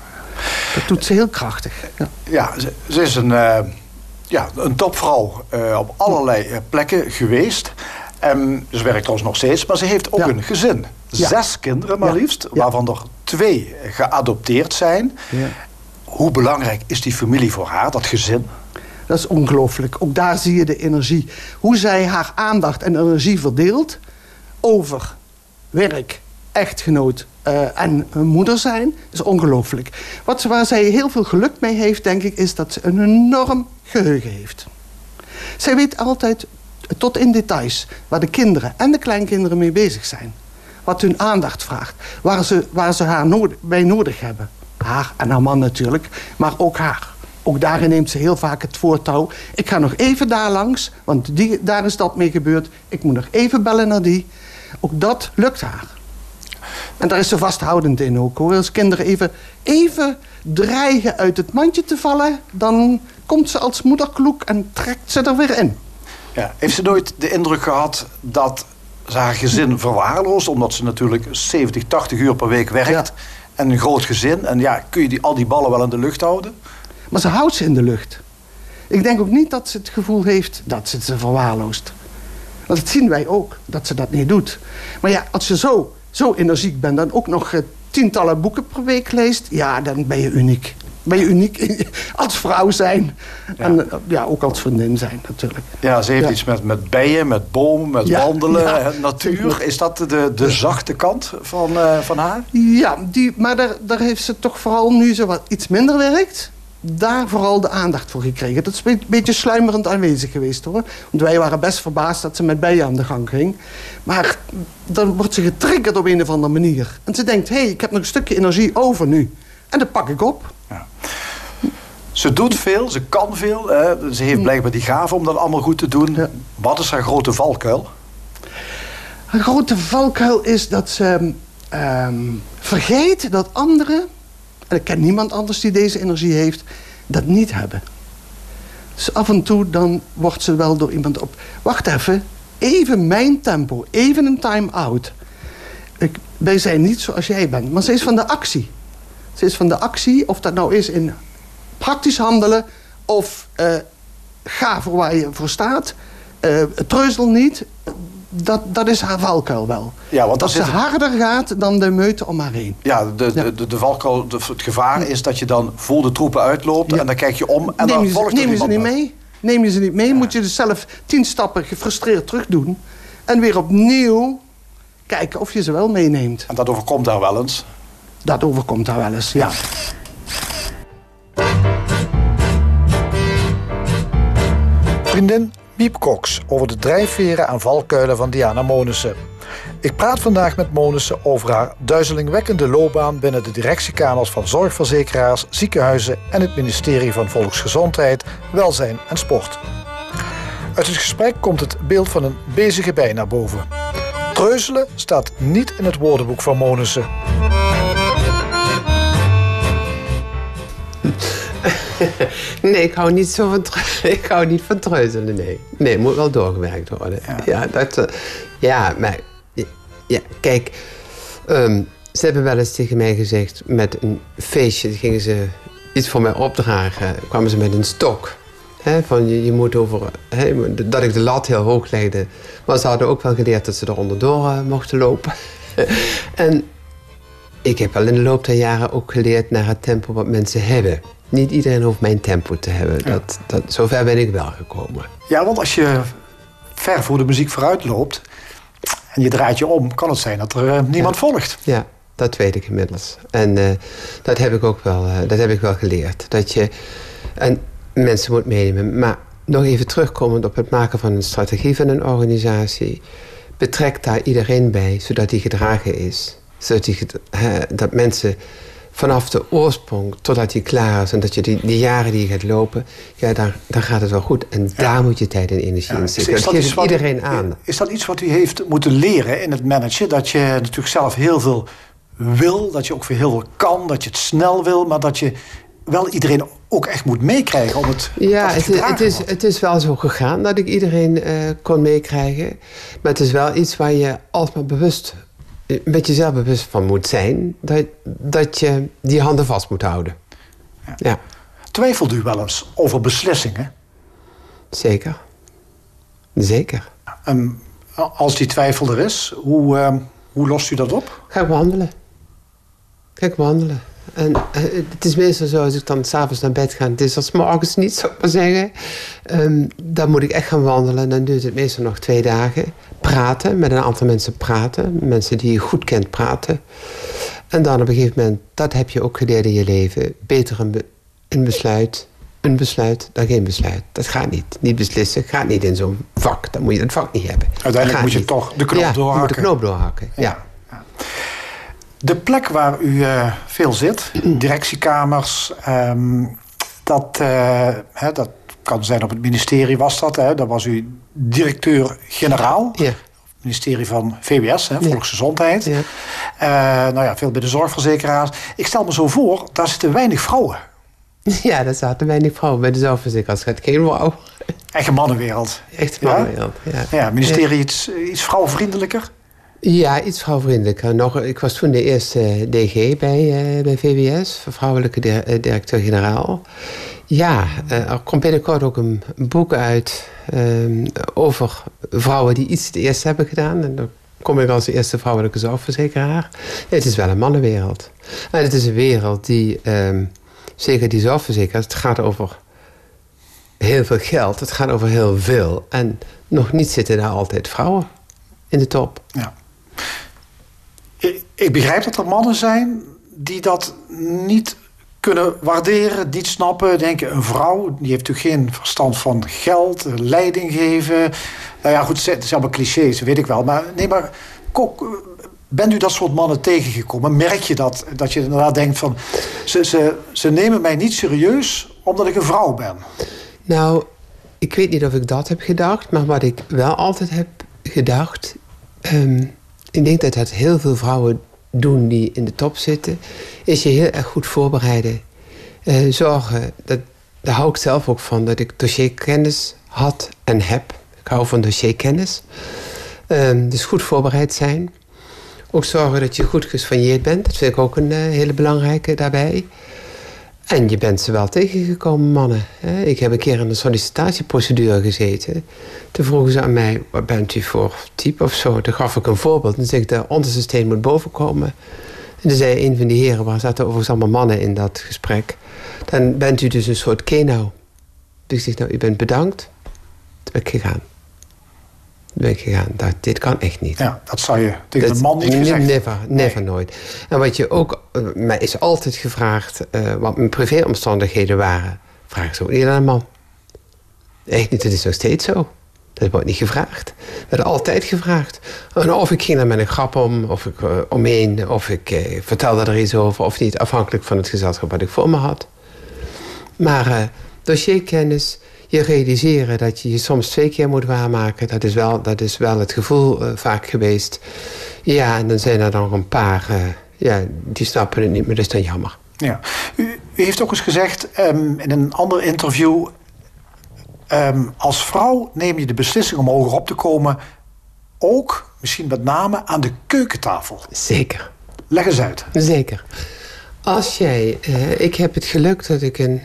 Dat doet ze heel krachtig. Ja, ja ze, ze, is een, uh, ja, een topvrouw uh, op allerlei uh, plekken geweest. En ze werkt trouwens nog steeds, maar ze heeft ook ja. een gezin. Ja. Zes kinderen maar liefst, waarvan er twee geadopteerd zijn. Hoe belangrijk is die familie voor haar, dat gezin? Dat is ongelooflijk. Ook daar zie je de energie. Hoe zij haar aandacht en energie verdeelt over werk, echtgenoot uh, en moeder zijn, is ongelooflijk. Wat waar zij heel veel geluk mee heeft, denk ik, is dat ze een enorm geheugen heeft. Zij weet altijd tot in details waar de kinderen en de kleinkinderen mee bezig zijn. Wat hun aandacht vraagt. Waar ze, waar ze haar bij nodig hebben. Haar en haar man natuurlijk, maar ook haar. Ook daarin neemt ze heel vaak het voortouw. Ik ga nog even daar langs, want die, daar is dat mee gebeurd. Ik moet nog even bellen naar die. Ook dat lukt haar. En daar is ze vasthoudend in ook hoor. Als kinderen even, even dreigen uit het mandje te vallen... dan komt ze als moederkloek en trekt ze er weer in. Ja, heeft ze nooit de indruk gehad dat ze haar gezin verwaarloost, omdat ze natuurlijk 70, 80 uur per week werkt. En een groot gezin. En ja, kun je die, al die ballen wel in de lucht houden? Maar ze houdt ze in de lucht. Ik denk ook niet dat ze het gevoel heeft dat ze ze verwaarloost. Want dat zien wij ook, dat ze dat niet doet. Maar ja, als je zo, zo energiek bent... dan ook nog eh, tientallen boeken per week leest... ja, dan ben je uniek. Ben je uniek als vrouw zijn. En eh, ja, ook als vriendin zijn natuurlijk. Ja, ze heeft iets met, met bijen, met bomen, met wandelen, natuur. Is dat de, de zachte kant van, uh, van haar? Ja, die, maar daar, daar heeft ze toch vooral nu ze wat iets minder werkt daar vooral de aandacht voor gekregen. Dat is een beetje sluimerend aanwezig geweest hoor. Want wij waren best verbaasd dat ze met bijen aan de gang ging. Maar dan wordt ze getriggerd op een of andere manier. En ze denkt, hé, hey, ik heb nog een stukje energie over nu. En dat pak ik op. Ja. Ze doet veel, ze kan veel. Hè. Ze heeft blijkbaar die gave om dat allemaal goed te doen. Wat is haar grote valkuil? Haar grote valkuil is dat ze ehm, vergeet dat anderen en ik ken niemand anders die deze energie heeft, dat niet hebben. Dus af en toe dan wordt ze wel door iemand op... Wacht even, even mijn tempo, even een time-out. Wij zijn niet zoals jij bent, maar ze is van de actie. Ze is van de actie, of dat nou is in praktisch handelen... of uh, ga voor waar je voor staat. Uh, treuzel niet, dat, dat is haar valkuil wel. Ja, want dat ze harder gaat dan de meute om haar heen. Ja, de, de, de, de valkuil, de, het gevaar is dat je dan vol de troepen uitloopt... en dan kijk je om en neem dan volgt Neem je ze niet mee. Neem je ze niet mee, moet je dus zelf tien stappen gefrustreerd terug doen... en weer opnieuw kijken of je ze wel meeneemt. En dat overkomt daar wel eens? Dat overkomt daar wel eens, ja. Vriendin, Miep Cox over de drijfveren en valkuilen van Diana Monissen. Ik praat vandaag met Monissen over haar duizelingwekkende loopbaan binnen de directiekamers van zorgverzekeraars, ziekenhuizen en het ministerie van Volksgezondheid, Welzijn en Sport. Uit het gesprek komt het beeld van een bezige bij naar boven. Treuzelen staat niet in het woordenboek van Monissen. nee, ik hou niet zo van, ik hou niet van treuzelen, nee. Nee, het moet wel doorgewerkt worden. Ja, dat, eh, ja maar ja, kijk, ehm, ze hebben wel eens tegen mij gezegd... met een feestje gingen ze iets voor mij opdragen. kwamen ze met een stok. Hè, van je, je moet over, hè, dat ik de lat heel hoog legde. Maar ze hadden ook wel geleerd dat ze er onderdoor uh, mochten lopen. en ik heb wel in de loop der jaren ook geleerd naar het tempo wat mensen hebben. Niet iedereen hoeft mijn tempo te hebben. Dat, dat, zover ben ik wel gekomen. Ja, want als je ver voor de muziek vooruit loopt en je draait je om, kan het zijn dat er eh, niemand volgt. Ja, dat weet ik inmiddels. En uh, dat, heb ik ook wel, uh, dat heb ik wel geleerd. Dat je en mensen moet meenemen. Maar nog even terugkomend op het maken van een strategie van een organisatie. Betrek daar iedereen bij, zodat die gedragen is. Zodat die, dat mensen vanaf de oorsprong totdat hij klaar is... en dat je die, die jaren die je gaat lopen, ja, dan, dan gaat het wel goed. En daar moet je tijd en energie in zitten. dat geeft iedereen aan. Is dat iets wat u heeft moeten leren in het managen? Dat je natuurlijk zelf heel veel wil, dat je ook veel heel veel kan... dat je het snel wil, maar dat je wel iedereen ook echt moet meekrijgen om het Ja, het, het, is, het is wel zo gegaan dat ik iedereen uh, kon meekrijgen. Maar het is wel iets waar je alsmaar bewust een beetje zelfbewust van moet zijn... dat, dat je die handen vast moet houden. Ja. ja. Twijfelt u wel eens over beslissingen? Zeker. Zeker. En als die twijfel er is, hoe, uh, hoe lost u dat op? Ga ik wandelen. Ga ik wandelen. En uh, het is meestal zo als ik dan s'avonds naar bed ga. Het is als morgens niet, zou ik maar zeggen. Um, dan moet ik echt gaan wandelen. Dan duurt het meestal nog twee dagen praten, met een aantal mensen praten. Mensen die je goed kent praten. En dan op een gegeven moment, dat heb je ook geleerd in je leven. Beter een, een besluit, een besluit dan geen besluit. Dat gaat niet. Niet beslissen gaat niet in zo'n vak. Dan moet je het vak niet hebben. Uiteindelijk moet je toch de knoop ja, doorhakken. de knoop doorhakken, ja. ja. De plek waar u uh, veel zit, directiekamers, um, dat, uh, hè, dat kan zijn op het ministerie was dat. Hè? Daar was u directeur-generaal. Ja. Ministerie van VWS, hè, Volksgezondheid. Ja. Uh, nou ja, veel bij de zorgverzekeraars. Ik stel me zo voor, daar zitten weinig vrouwen. Ja, daar zaten weinig vrouwen bij de zelfverzekeraars. Het geen vrouw. Eigen mannenwereld. Echt mannenwereld, ja. Ja, ministerie iets, iets vrouwvriendelijker? Ja, iets vrouwvriendelijker. Nog, ik was toen de eerste DG bij, uh, bij VWS, vrouwelijke eh, directeur-generaal. Ja, uh, er komt binnenkort ook een, boek uit uh, over vrouwen die iets het eerst hebben gedaan. En dan kom ik als eerste vrouwelijke zorgverzekeraar. Het is wel een mannenwereld. En het is een wereld die, uh, zeker die zorgverzekeraars, het gaat over heel veel geld. Het gaat over heel veel. En nog niet zitten daar altijd vrouwen in de top. Ja. Ik begrijp dat er mannen zijn die dat niet kunnen waarderen, niet snappen. Denken, een vrouw die heeft natuurlijk geen verstand van geld, leiding geven. Nou ja, goed, het is allemaal clichés, weet ik wel. Maar nee, maar Kok, bent u dat soort mannen tegengekomen? Merk je dat? Dat je inderdaad denkt van... Ze, ze, ze nemen mij niet serieus omdat ik een vrouw ben. Nou, ik weet niet of ik dat heb gedacht. Maar wat ik wel altijd heb gedacht... Um, ik denk dat dat heel veel vrouwen doen die in de top zitten... is je heel erg goed voorbereiden. Uh, zorgen, dat, daar hou ik zelf ook van... dat ik dossierkennis had en heb. Ik hou van dossierkennis. Um, dus goed voorbereid zijn. Ook zorgen dat je goed gesvanjeerd bent. Dat vind ik ook een uh, hele belangrijke daarbij. En je bent ze wel tegengekomen, mannen. Ik heb een keer in de sollicitatieprocedure gezeten. Toen vroegen ze aan mij, wat bent u voor type of zo? Toen gaf ik een voorbeeld. En zei ik, de onderste steen moet boven komen. En toen zei een van die heren, waar zaten overigens allemaal mannen in dat gesprek. Dan bent u dus een soort kenau. Dus ik zeg, nou, u bent bedankt. Toen ben ik gegaan ben ik gegaan. Dat, dit kan echt niet. Ja, dat zou je tegen een man niet gezegd Never, never nooit. En wat je ook... Uh, mij is altijd gevraagd... Uh, wat mijn privéomstandigheden waren... vraag ze ook niet aan een man. Echt niet, dat is nog steeds zo. Dat wordt niet gevraagd. We werden altijd gevraagd. En of ik ging er met een grap om, of ik uh, omheen... of ik vertelde er iets over of niet... afhankelijk van het gezelschap wat ik voor me had. Maar dossierkennis je realiseren dat je je soms twee keer moet waarmaken. Dat is wel, dat is wel het gevoel uh, vaak geweest. Ja, en dan zijn er nog een paar, uh, ja, die snappen het niet meer, dat is dan jammer. Ja. U, u heeft ook eens gezegd um, in een ander interview... Um, als vrouw neem je de beslissing om hoger op te komen... ook, misschien met name, aan de keukentafel. Zeker. Leg eens uit. Zeker. Als jij... Uh, ik heb het geluk dat ik een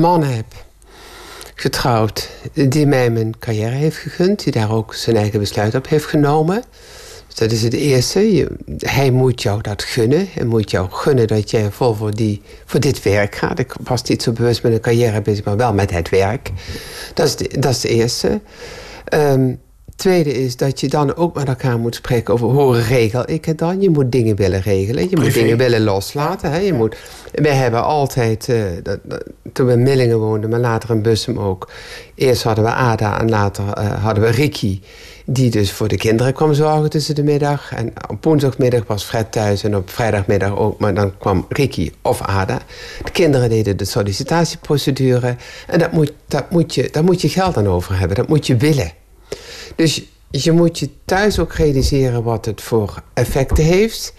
man heb getrouwd die mij mijn carrière heeft gegund. Die daar ook zijn eigen besluit op heeft genomen. Dus dat is het eerste. hij moet jou dat gunnen. Hij moet jou gunnen dat jij vol voor, die, voor dit werk gaat. Ik was niet zo bewust met een carrière bezig, maar wel met het werk. Dat is de, dat is eerste. Um, tweede is dat je dan ook met elkaar moet spreken over hoe regel ik het dan. Je moet dingen willen regelen. Je moet dingen willen loslaten. Hè? Je moet, wij hebben altijd, uh, dat, dat, toen we in Millingen woonden, maar later in Bussum ook. Eerst hadden we Ada en later uh, hadden we Ricky. Die dus voor de kinderen kwam zorgen tussen de middag. En op woensdagmiddag was Fred thuis en op vrijdagmiddag ook. Maar dan kwam Ricky of Ada. De kinderen deden de sollicitatieprocedure. En dat moet, dat moet je, daar moet je geld aan over hebben. Dat moet je willen. Dus je moet je thuis ook realiseren wat het voor effecten heeft.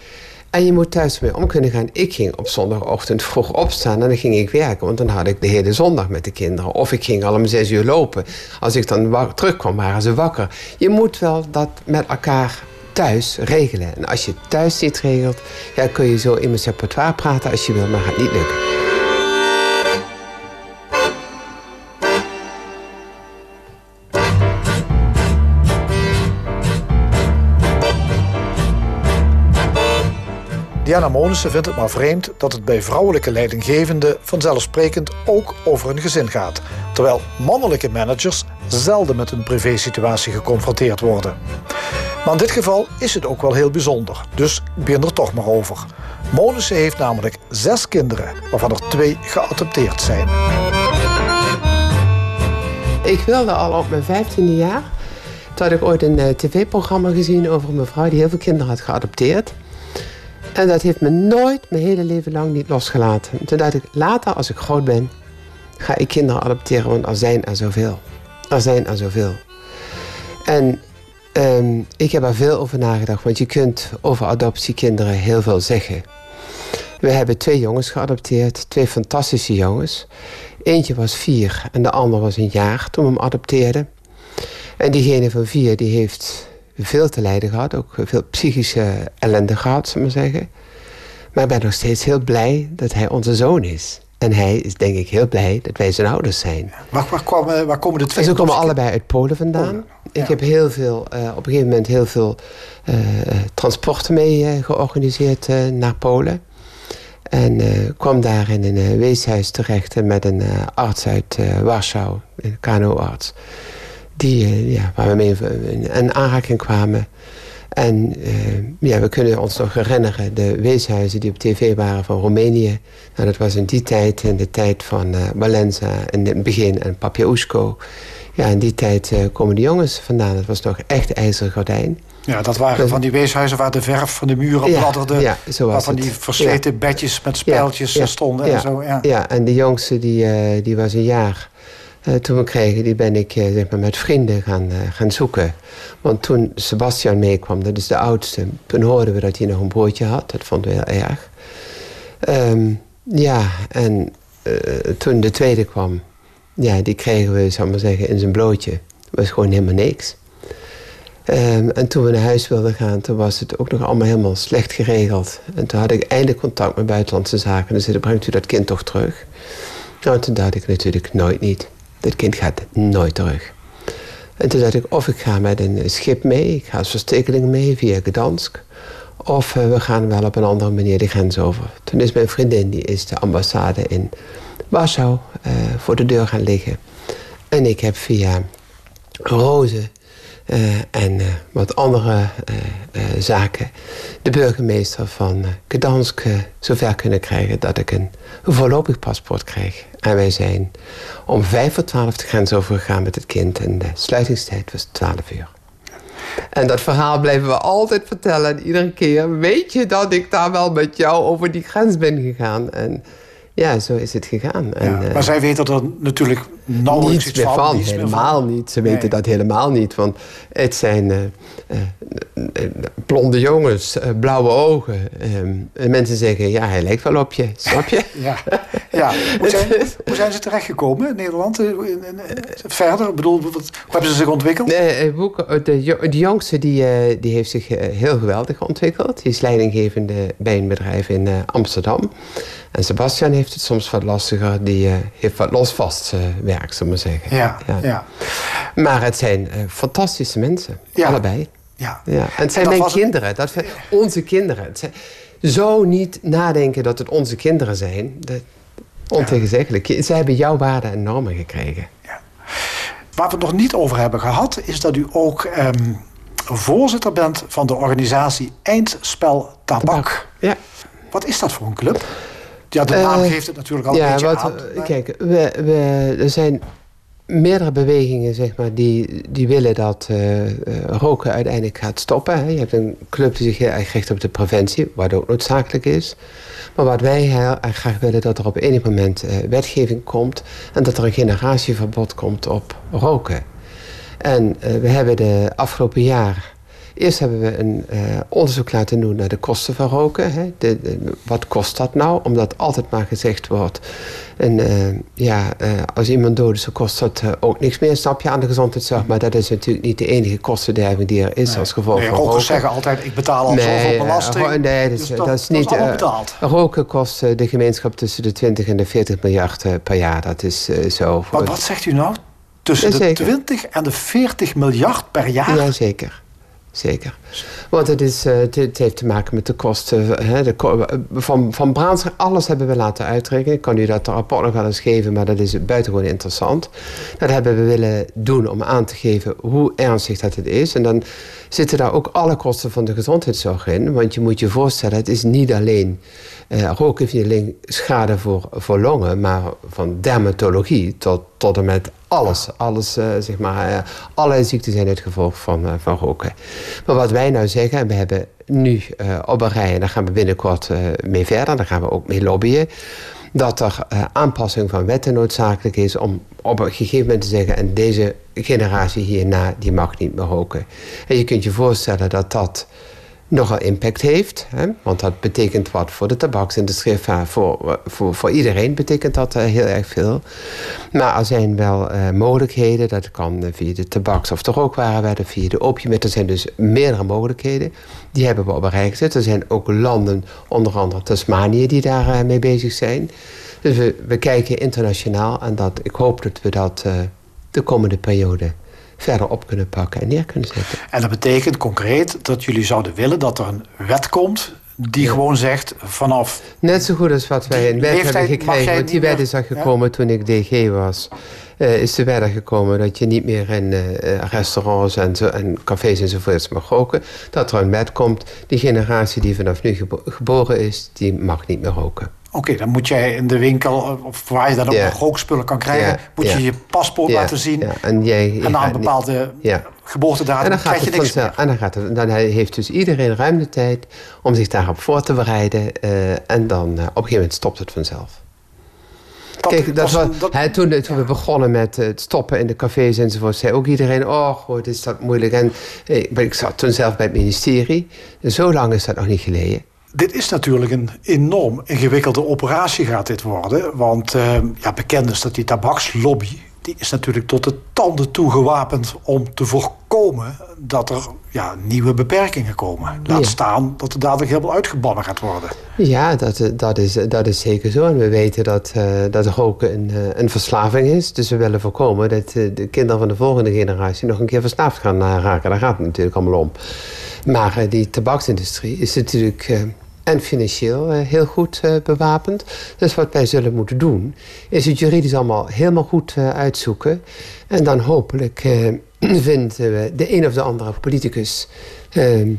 En je moet thuis mee om kunnen gaan. Ik ging op zondagochtend vroeg opstaan en dan ging ik werken. Want dan had ik de hele zondag met de kinderen. Of ik ging al om zes uur lopen. Als ik dan terugkwam, waren ze wakker. Je moet wel dat met elkaar thuis regelen. En als je thuis niet regelt, kun je zo in mijn repertoire praten als je wil, maar gaat niet lukken. Diana Monissen vindt het maar vreemd dat het bij vrouwelijke leidinggevenden vanzelfsprekend ook over een gezin gaat. Terwijl mannelijke managers zelden met hun privésituatie geconfronteerd worden. Maar in dit geval is het ook wel heel bijzonder, dus ik begin er toch maar over. Monissen heeft namelijk zes kinderen, waarvan er twee geadopteerd zijn. Ik wilde al op mijn vijftiende jaar. Toen had ik ooit een uh, tv-programma gezien over een mevrouw die heel veel kinderen had geadopteerd. En dat heeft me nooit mijn hele leven lang niet losgelaten. Toen dacht ik, later als ik groot ben, ga ik kinderen adopteren, want er zijn er zoveel. Er zijn er zoveel. En um, ik heb er veel over nagedacht, want je kunt over adoptiekinderen heel veel zeggen. We hebben twee jongens geadopteerd, twee fantastische jongens. Eentje was vier en de ander was een jaar toen we hem adopteerden. En diegene van vier die heeft veel te lijden gehad, ook veel psychische ellende gehad, zullen we zeggen. Maar ik ben nog steeds heel blij dat hij onze zoon is. En hij is denk ik heel blij dat wij zijn ouders zijn. Waar, waar, komen, waar komen de twee? Ze komen allebei uit Polen vandaan. Ik heb heel veel, uh, op een gegeven moment heel veel uh, transporten mee georganiseerd naar Polen. En kwam daar in een weeshuis terecht met een arts uit Warschau, een KNO-arts. Die, ja, waar we mee in aanraking kwamen. En ja, we kunnen ons nog herinneren, de weeshuizen die op tv waren van Roemenië. Nou, dat was in die tijd, in de tijd van uh, Valenza in het begin en Papiausko. Ja, in die tijd komen de jongens vandaan. Het was nog echt ijzeren gordijn. Ja, dat waren van die weeshuizen waar de verf van de muren ja, bladderde. Ja, zo waar van die versleten ja. bedjes met speltjes stonden en zo. Ja. ja, en de jongste die, die was een jaar. Uh, toen we kregen, die ben ik uh, zeg maar met vrienden gaan, uh, gaan zoeken. Want toen Sebastian meekwam, dat is de oudste... toen hoorden we dat hij nog een broertje had. Dat vonden we heel erg. Um, ja, en toen de tweede kwam... ja, die kregen we, zal maar zeggen, in zijn blootje. Dat was gewoon helemaal niks. Um, en toen we naar huis wilden gaan, toen was het ook nog allemaal helemaal slecht geregeld. En toen had ik eindelijk contact met buitenlandse zaken. En dan zei brengt u dat kind toch terug? Nou, toen dacht ik natuurlijk nooit niet. Dit kind gaat nooit terug. En toen dacht ik, of ik ga met een schip mee, ik ga als verstekeling mee via Gdansk. Of uh, we gaan wel op een andere manier de grens over. Toen is mijn vriendin, die is de ambassade in Warschau, uh, voor de deur gaan liggen. En ik heb via Roze uh, en wat andere zaken de burgemeester van Gdansk zover kunnen krijgen dat ik een voorlopig paspoort krijg. En wij zijn om vijf voor twaalf de grens overgegaan met het kind. En de sluitingstijd was twaalf uur. En dat verhaal blijven we altijd vertellen. En iedere keer weet je dat ik daar wel met jou over die grens ben gegaan. En ja, zo is het gegaan. En, ja, maar uh, zij weten er natuurlijk niets meer van. helemaal niet. Ze weten dat helemaal niet. Want het zijn uh, uh, blonde jongens, blauwe ogen. en mensen zeggen, ja, hij lijkt wel op je. Snap je? ja. ja. Hoe, zijn, hoe zijn ze terechtgekomen in Nederland? Verder? Ik bedoel, wat, hoe hebben ze zich ontwikkeld? de, de, de jongste die, die heeft zich heel geweldig ontwikkeld. Die is leidinggevende bij een bedrijf in Amsterdam. En Sebastian heeft het soms wat lastiger. Die heeft wat losvast uh, werk, zullen we zeggen. Ja, ja. ja. Maar het zijn uh, fantastische mensen. Ja. Allebei. Ja. ja. En het zijn en mijn kinderen. Dat, onze kinderen. Het zijn, zo niet nadenken dat het onze kinderen zijn. Dat, ontegenzeggelijk. Ze hebben jouw waarden en normen gekregen. Ja. Waar we het nog niet over hebben gehad... is dat u ook um, voorzitter bent van de organisatie Eindspel Tabak. Tabak. Ja. Wat is dat voor een club? Ja, de naam uh, geeft het natuurlijk al ja, een beetje wat, aan. Maar... Kijk, we, we, er zijn meerdere bewegingen zeg maar, die, die willen dat uh, roken uiteindelijk gaat stoppen. Hè. Je hebt een club die zich heel erg richt op de preventie, wat ook noodzakelijk is. Maar wat wij heel erg graag willen, dat er op enig moment uh, wetgeving komt... en dat er een generatieverbod komt op roken. En we hebben de afgelopen jaar Eerst hebben we een uh, onderzoek laten doen naar de kosten van roken. Hè. De, de, wat kost dat nou? Omdat altijd maar gezegd wordt... En, uh, ja, uh, als iemand dood is, dan kost dat ook niks meer, snap je, aan de gezondheidszorg. Maar dat is natuurlijk niet de enige kostenderving die er is nee. als gevolg nee, van roken. zeggen altijd, ik betaal al nee, zoveel belasting. nee, dat, dus dat, dat is niet... Dat is betaald. roken kost de gemeenschap tussen de 20 en de 40 miljard per jaar. Dat is zo. Voor... Maar wat zegt u nou? Tussen de 20 en de 40 miljard per jaar? Jazeker zeker. Want het, is, uh, het, heeft te maken met de kosten. Hè, de, van, van alles hebben we laten uitrekenen. Ik kan u dat rapport nog wel eens geven, maar dat is buitengewoon interessant. Dat hebben we willen doen om aan te geven hoe ernstig dat het is. En dan zitten daar ook alle kosten van de gezondheidszorg in. Want je moet je voorstellen, het is niet alleen... Uh, roken heeft niet alleen schade voor, voor longen, maar van dermatologie tot, tot en met alles. alles uh, zeg maar, uh, allerlei ziekten zijn het gevolg van, van roken. Maar wat wij nou zeggen, en we hebben nu op een rij... en daar gaan we binnenkort mee verder, daar gaan we ook mee lobbyen... dat er aanpassing van wetten noodzakelijk is om op een gegeven moment te zeggen... en deze generatie hierna, die mag niet meer roken. En je kunt je voorstellen dat dat nogal impact heeft. Hè? Want dat betekent wat voor de tabaksindustrie. Voor, voor, voor iedereen betekent dat heel erg veel. Maar er zijn wel mogelijkheden. Dat kan via de tabaks- of de rookwarenwet, via de opiumwet. Er zijn dus meerdere mogelijkheden. Die hebben we rij gezet. Er zijn ook landen, onder andere Tasmanië, die daar mee bezig zijn. Dus we, we kijken internationaal en dat, ik hoop dat we dat de komende periode verder op kunnen pakken en neer kunnen zetten. En dat betekent concreet dat jullie zouden willen dat er een wet komt die gewoon zegt vanaf. Net zo goed als wat wij in wet hebben gekregen. Want die wet is al gekomen toen ik DG was. Uh, is de wet er gekomen dat je niet meer in uh, restaurants en, zo, en cafés enzovoorts mag roken. Dat er een wet komt. Die generatie die vanaf nu gebo geboren is, die mag niet meer roken. Oké, dan moet jij in de winkel, of waar je dan ook yeah. rookspullen kan krijgen, moet je je paspoort laten zien. En, jij, en na een bepaalde geboortedatum en dan gaat het niks vanzelf, En dan, gaat het, dan heeft dus iedereen ruim de tijd om zich daarop voor te bereiden. Uh, en dan uh, op een gegeven moment stopt het vanzelf. Dat, Kijk, dat was, dat, he, toen, toen we begonnen met het stoppen in de cafés enzovoort, zei ook iedereen: Oh, goed, is dat moeilijk. En ik, ik zat toen zelf bij het ministerie. Zo lang is dat nog niet geleden dit is natuurlijk een enorm ingewikkelde operatie gaat dit worden. Want uh, ja, bekend is dat die tabakslobby... die is natuurlijk tot de tanden toe gewapend om te voorkomen... dat er ja, nieuwe beperkingen komen. Laat staan dat er dadelijk helemaal uitgebannen gaat worden. Ja, dat, dat, is, dat is zeker zo. En we weten dat, uh, dat roken een, een verslaving is. Dus we willen voorkomen dat de kinderen van de volgende generatie... nog een keer verslaafd gaan raken. Daar gaat het natuurlijk allemaal om. Maar die tabaksindustrie is natuurlijk en financieel uh, heel goed uh, bewapend. Dus wat wij zullen moeten doen, is het juridisch allemaal helemaal goed uh, uitzoeken. En dan hopelijk vinden we de een of de andere politicus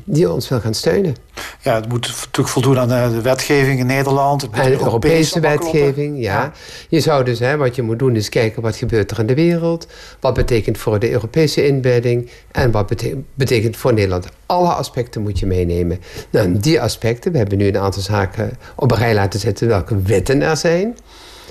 die ons wil gaan steunen. Ja, het moet natuurlijk voldoen aan de wetgeving in Nederland. En de Europese wetgeving, ja. Je zou dus, hè, wat je moet doen, is kijken wat gebeurt er in de wereld. Wat betekent voor de Europese inbedding. En wat betekent, betekent voor Nederland. Alle aspecten moet je meenemen. Nou, die aspecten, we hebben nu een aantal zaken op een rij laten zetten welke wetten er zijn.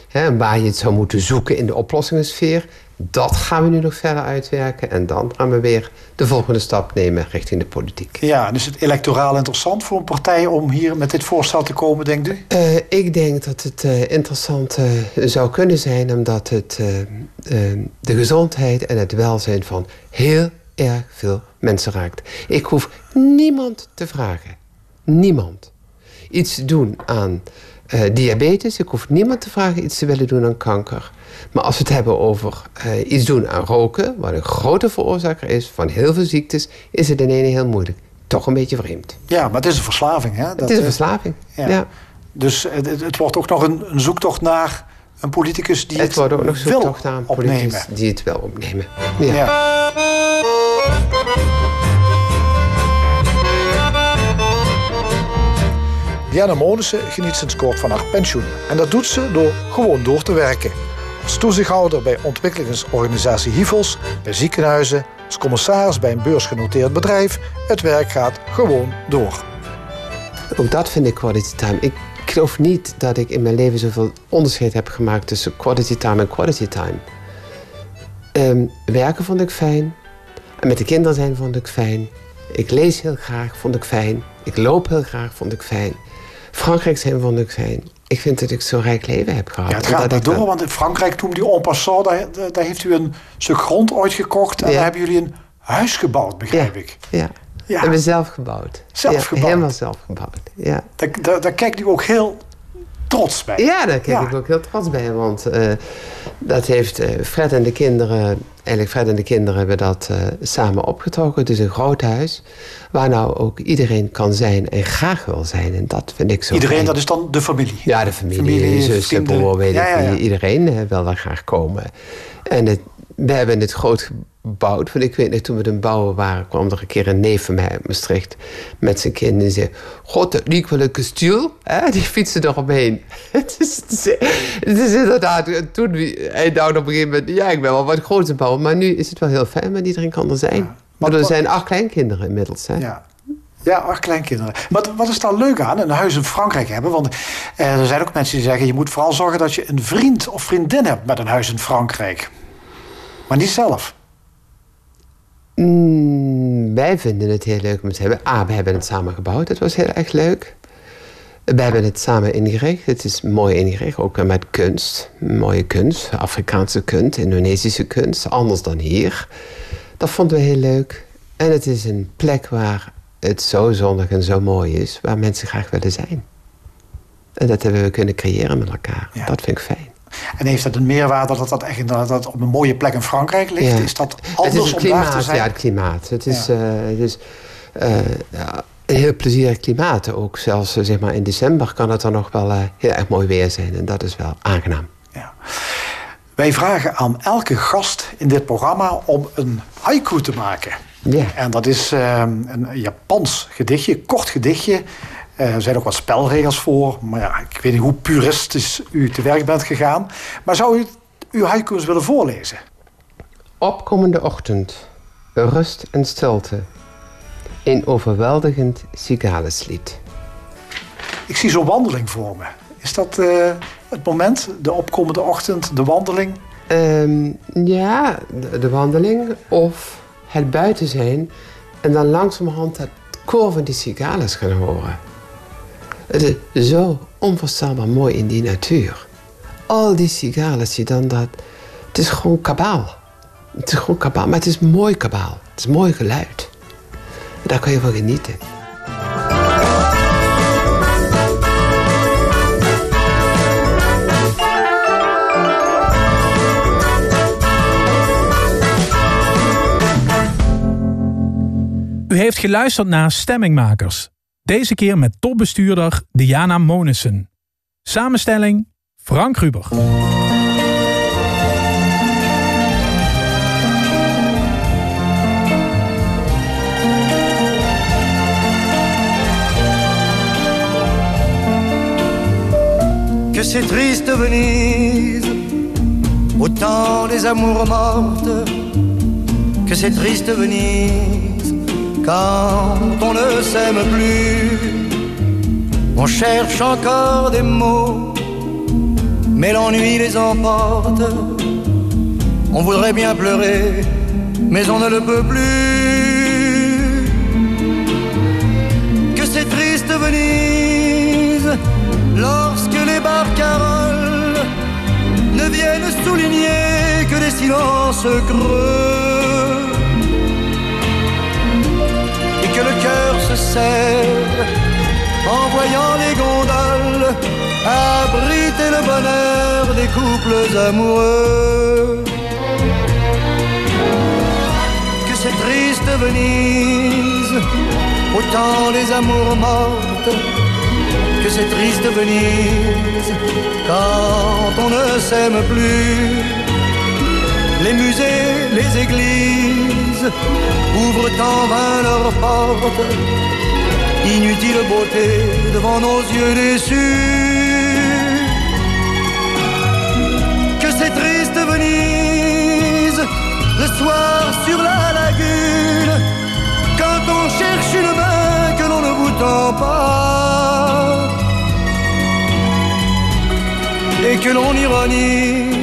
Hè, waar je het zou moeten zoeken in de oplossingssfeer. Dat gaan we nu nog verder uitwerken. En dan gaan we weer de volgende stap nemen richting de politiek. Ja, en is het electoraal interessant voor een partij om hier met dit voorstel te komen, denkt u? Uh, ik denk dat het uh, interessant uh, zou kunnen zijn, omdat het de gezondheid en het welzijn van heel erg veel mensen raakt. Ik hoef niemand te vragen, niemand, iets te doen aan diabetes. Ik hoef niemand te vragen iets te willen doen aan kanker. Maar als we het hebben over uh, iets doen aan roken, wat een grote veroorzaker is van heel veel ziektes, is het in ene heel moeilijk. Toch een beetje vreemd. Ja, maar het is een verslaving, hè? Dat het is een verslaving, ja. Dus het, het, wordt ook nog een, een, zoektocht naar een politicus die het, het wordt ook nog zoektocht naar een politicus opnemen. die het wel opnemen. ja. ja. Diana Monissen geniet sinds kort van haar pensioen. En dat doet ze door gewoon door te werken als toezichthouder bij ontwikkelingsorganisatie HIVOS, bij ziekenhuizen, als commissaris bij een beursgenoteerd bedrijf. Het werk gaat gewoon door. Ook dat vind ik quality time. Ik geloof niet dat ik in mijn leven zoveel onderscheid heb gemaakt tussen quality time en quality time. Um, werken vond ik fijn. En met de kinderen zijn vond ik fijn. Ik lees heel graag, vond ik fijn. Ik loop heel graag, vond ik fijn. Frankrijk zijn vond ik fijn ik vind dat ik zo'n rijk leven heb gehad. Ja, het gaat door, want in Frankrijk toen die en passant... Daar, daar, heeft u een stuk grond ooit gekocht... en daar hebben jullie een huis gebouwd, begrijp ik. Ja, ja. hebben we zelf gebouwd. Zelf gebouwd? Helemaal zelf gebouwd, ja. Daar, daar, daar kijkt u ook heel trots bij. Ja, daar kijk ik ook heel trots bij. Want uh, dat heeft uh, Fred en de kinderen... Eigenlijk Fred en de kinderen hebben dat uh, samen opgetrokken. Het is een groot huis. Waar nou ook iedereen kan zijn en graag wil zijn. En dat vind ik zo Iedereen, fijn. dat is dan de familie? Ja, de familie. familie zus, broer, weet ja, ja. Iedereen wil daar graag komen. En het, we hebben het groot gebouwd. Want ik weet nog, toen we het bouwen waren, kwam er een keer een neef van mij uit Maastricht met zijn kind en zei: God, dat liep wel een kasteel. Die fietsen eromheen. het, is, het is inderdaad, toen hij nou op een gegeven moment, ja, ik ben wel wat groter bouwen, maar nu is het wel heel fijn, maar iedereen kan er zijn. maar er zijn acht kleinkinderen inmiddels. Hè? Ja. Ja, acht kleinkinderen. Wat, wat is daar leuk aan, een huis in Frankrijk hebben? Want eh, er zijn ook mensen die zeggen... je moet vooral zorgen dat je een vriend of vriendin hebt met een huis in Frankrijk. Maar niet zelf. Mm, wij vinden het heel leuk om te hebben. Ah, we hebben het samen gebouwd. Het was heel erg leuk. We hebben het samen ingericht. Het is mooi ingericht, ook met kunst. Mooie kunst, Afrikaanse kunst, Indonesische kunst. Anders dan hier. Dat vonden we heel leuk. En het is een plek waar het zo zonnig en zo mooi is. Waar mensen graag willen zijn. En dat hebben we kunnen creëren met elkaar. Dat vind ik fijn. En heeft het een meerwaarde dat dat echt dat dat op een mooie plek in Frankrijk ligt? Is dat anders het is klimaat, te zijn? Ja, het klimaat. Het is, uh, het is uh, ja, een heel plezierig klimaat. Ook zelfs uh, zeg maar in december kan het dan nog wel heel erg mooi weer zijn. En dat is wel aangenaam. Ja. Wij vragen aan elke gast in dit programma om een haiku te maken. Ja. En dat is een Japans gedichtje, kort gedichtje eh, er zijn ook wat spelregels voor. Maar ja, ik weet niet hoe puristisch u te werk bent gegaan. Maar zou u uw haiku's willen voorlezen? Opkomende ochtend. Rust en stilte. Een overweldigend cigaleslied. Ik zie zo'n wandeling voor me. Is dat uh, het moment? De opkomende ochtend, de wandeling? Um, ja, de, de, wandeling. Of het buiten zijn. En dan langzamerhand het koor van die cigales gaan horen. Het is zo onvoorstelbaar mooi in die natuur. Al die sigalen die dan dat... Het is gewoon kabaal. Het is gewoon kabaal, maar het is mooi kabaal. Het is mooi geluid. Daar kan je van genieten. U heeft geluisterd naar Stemmingmakers deze keer met topbestuurder Diana Monissen. Samenstelling Frank Ruber. Que c'est triste Venise, au des amours mortes, que c'est triste Venise quand on ne s'aime plus. On cherche encore des mots, mais l'ennui les emporte. On voudrait bien pleurer, mais on ne le peut plus. Que c'est triste Venise, lorsque les barcaroles ne viennent souligner que des silences creux en voyant les gondoles abriter le bonheur des couples amoureux. Que c'est triste Venise, autant les amours mortes. Que c'est triste Venise, quand on ne s'aime plus. Les musées, les églises ouvrent en vain leurs portes. Inutile beauté devant nos yeux déçus. Que c'est triste Venise, le soir sur la lagune, quand on cherche une main que l'on ne vous tend pas. Et que l'on ironise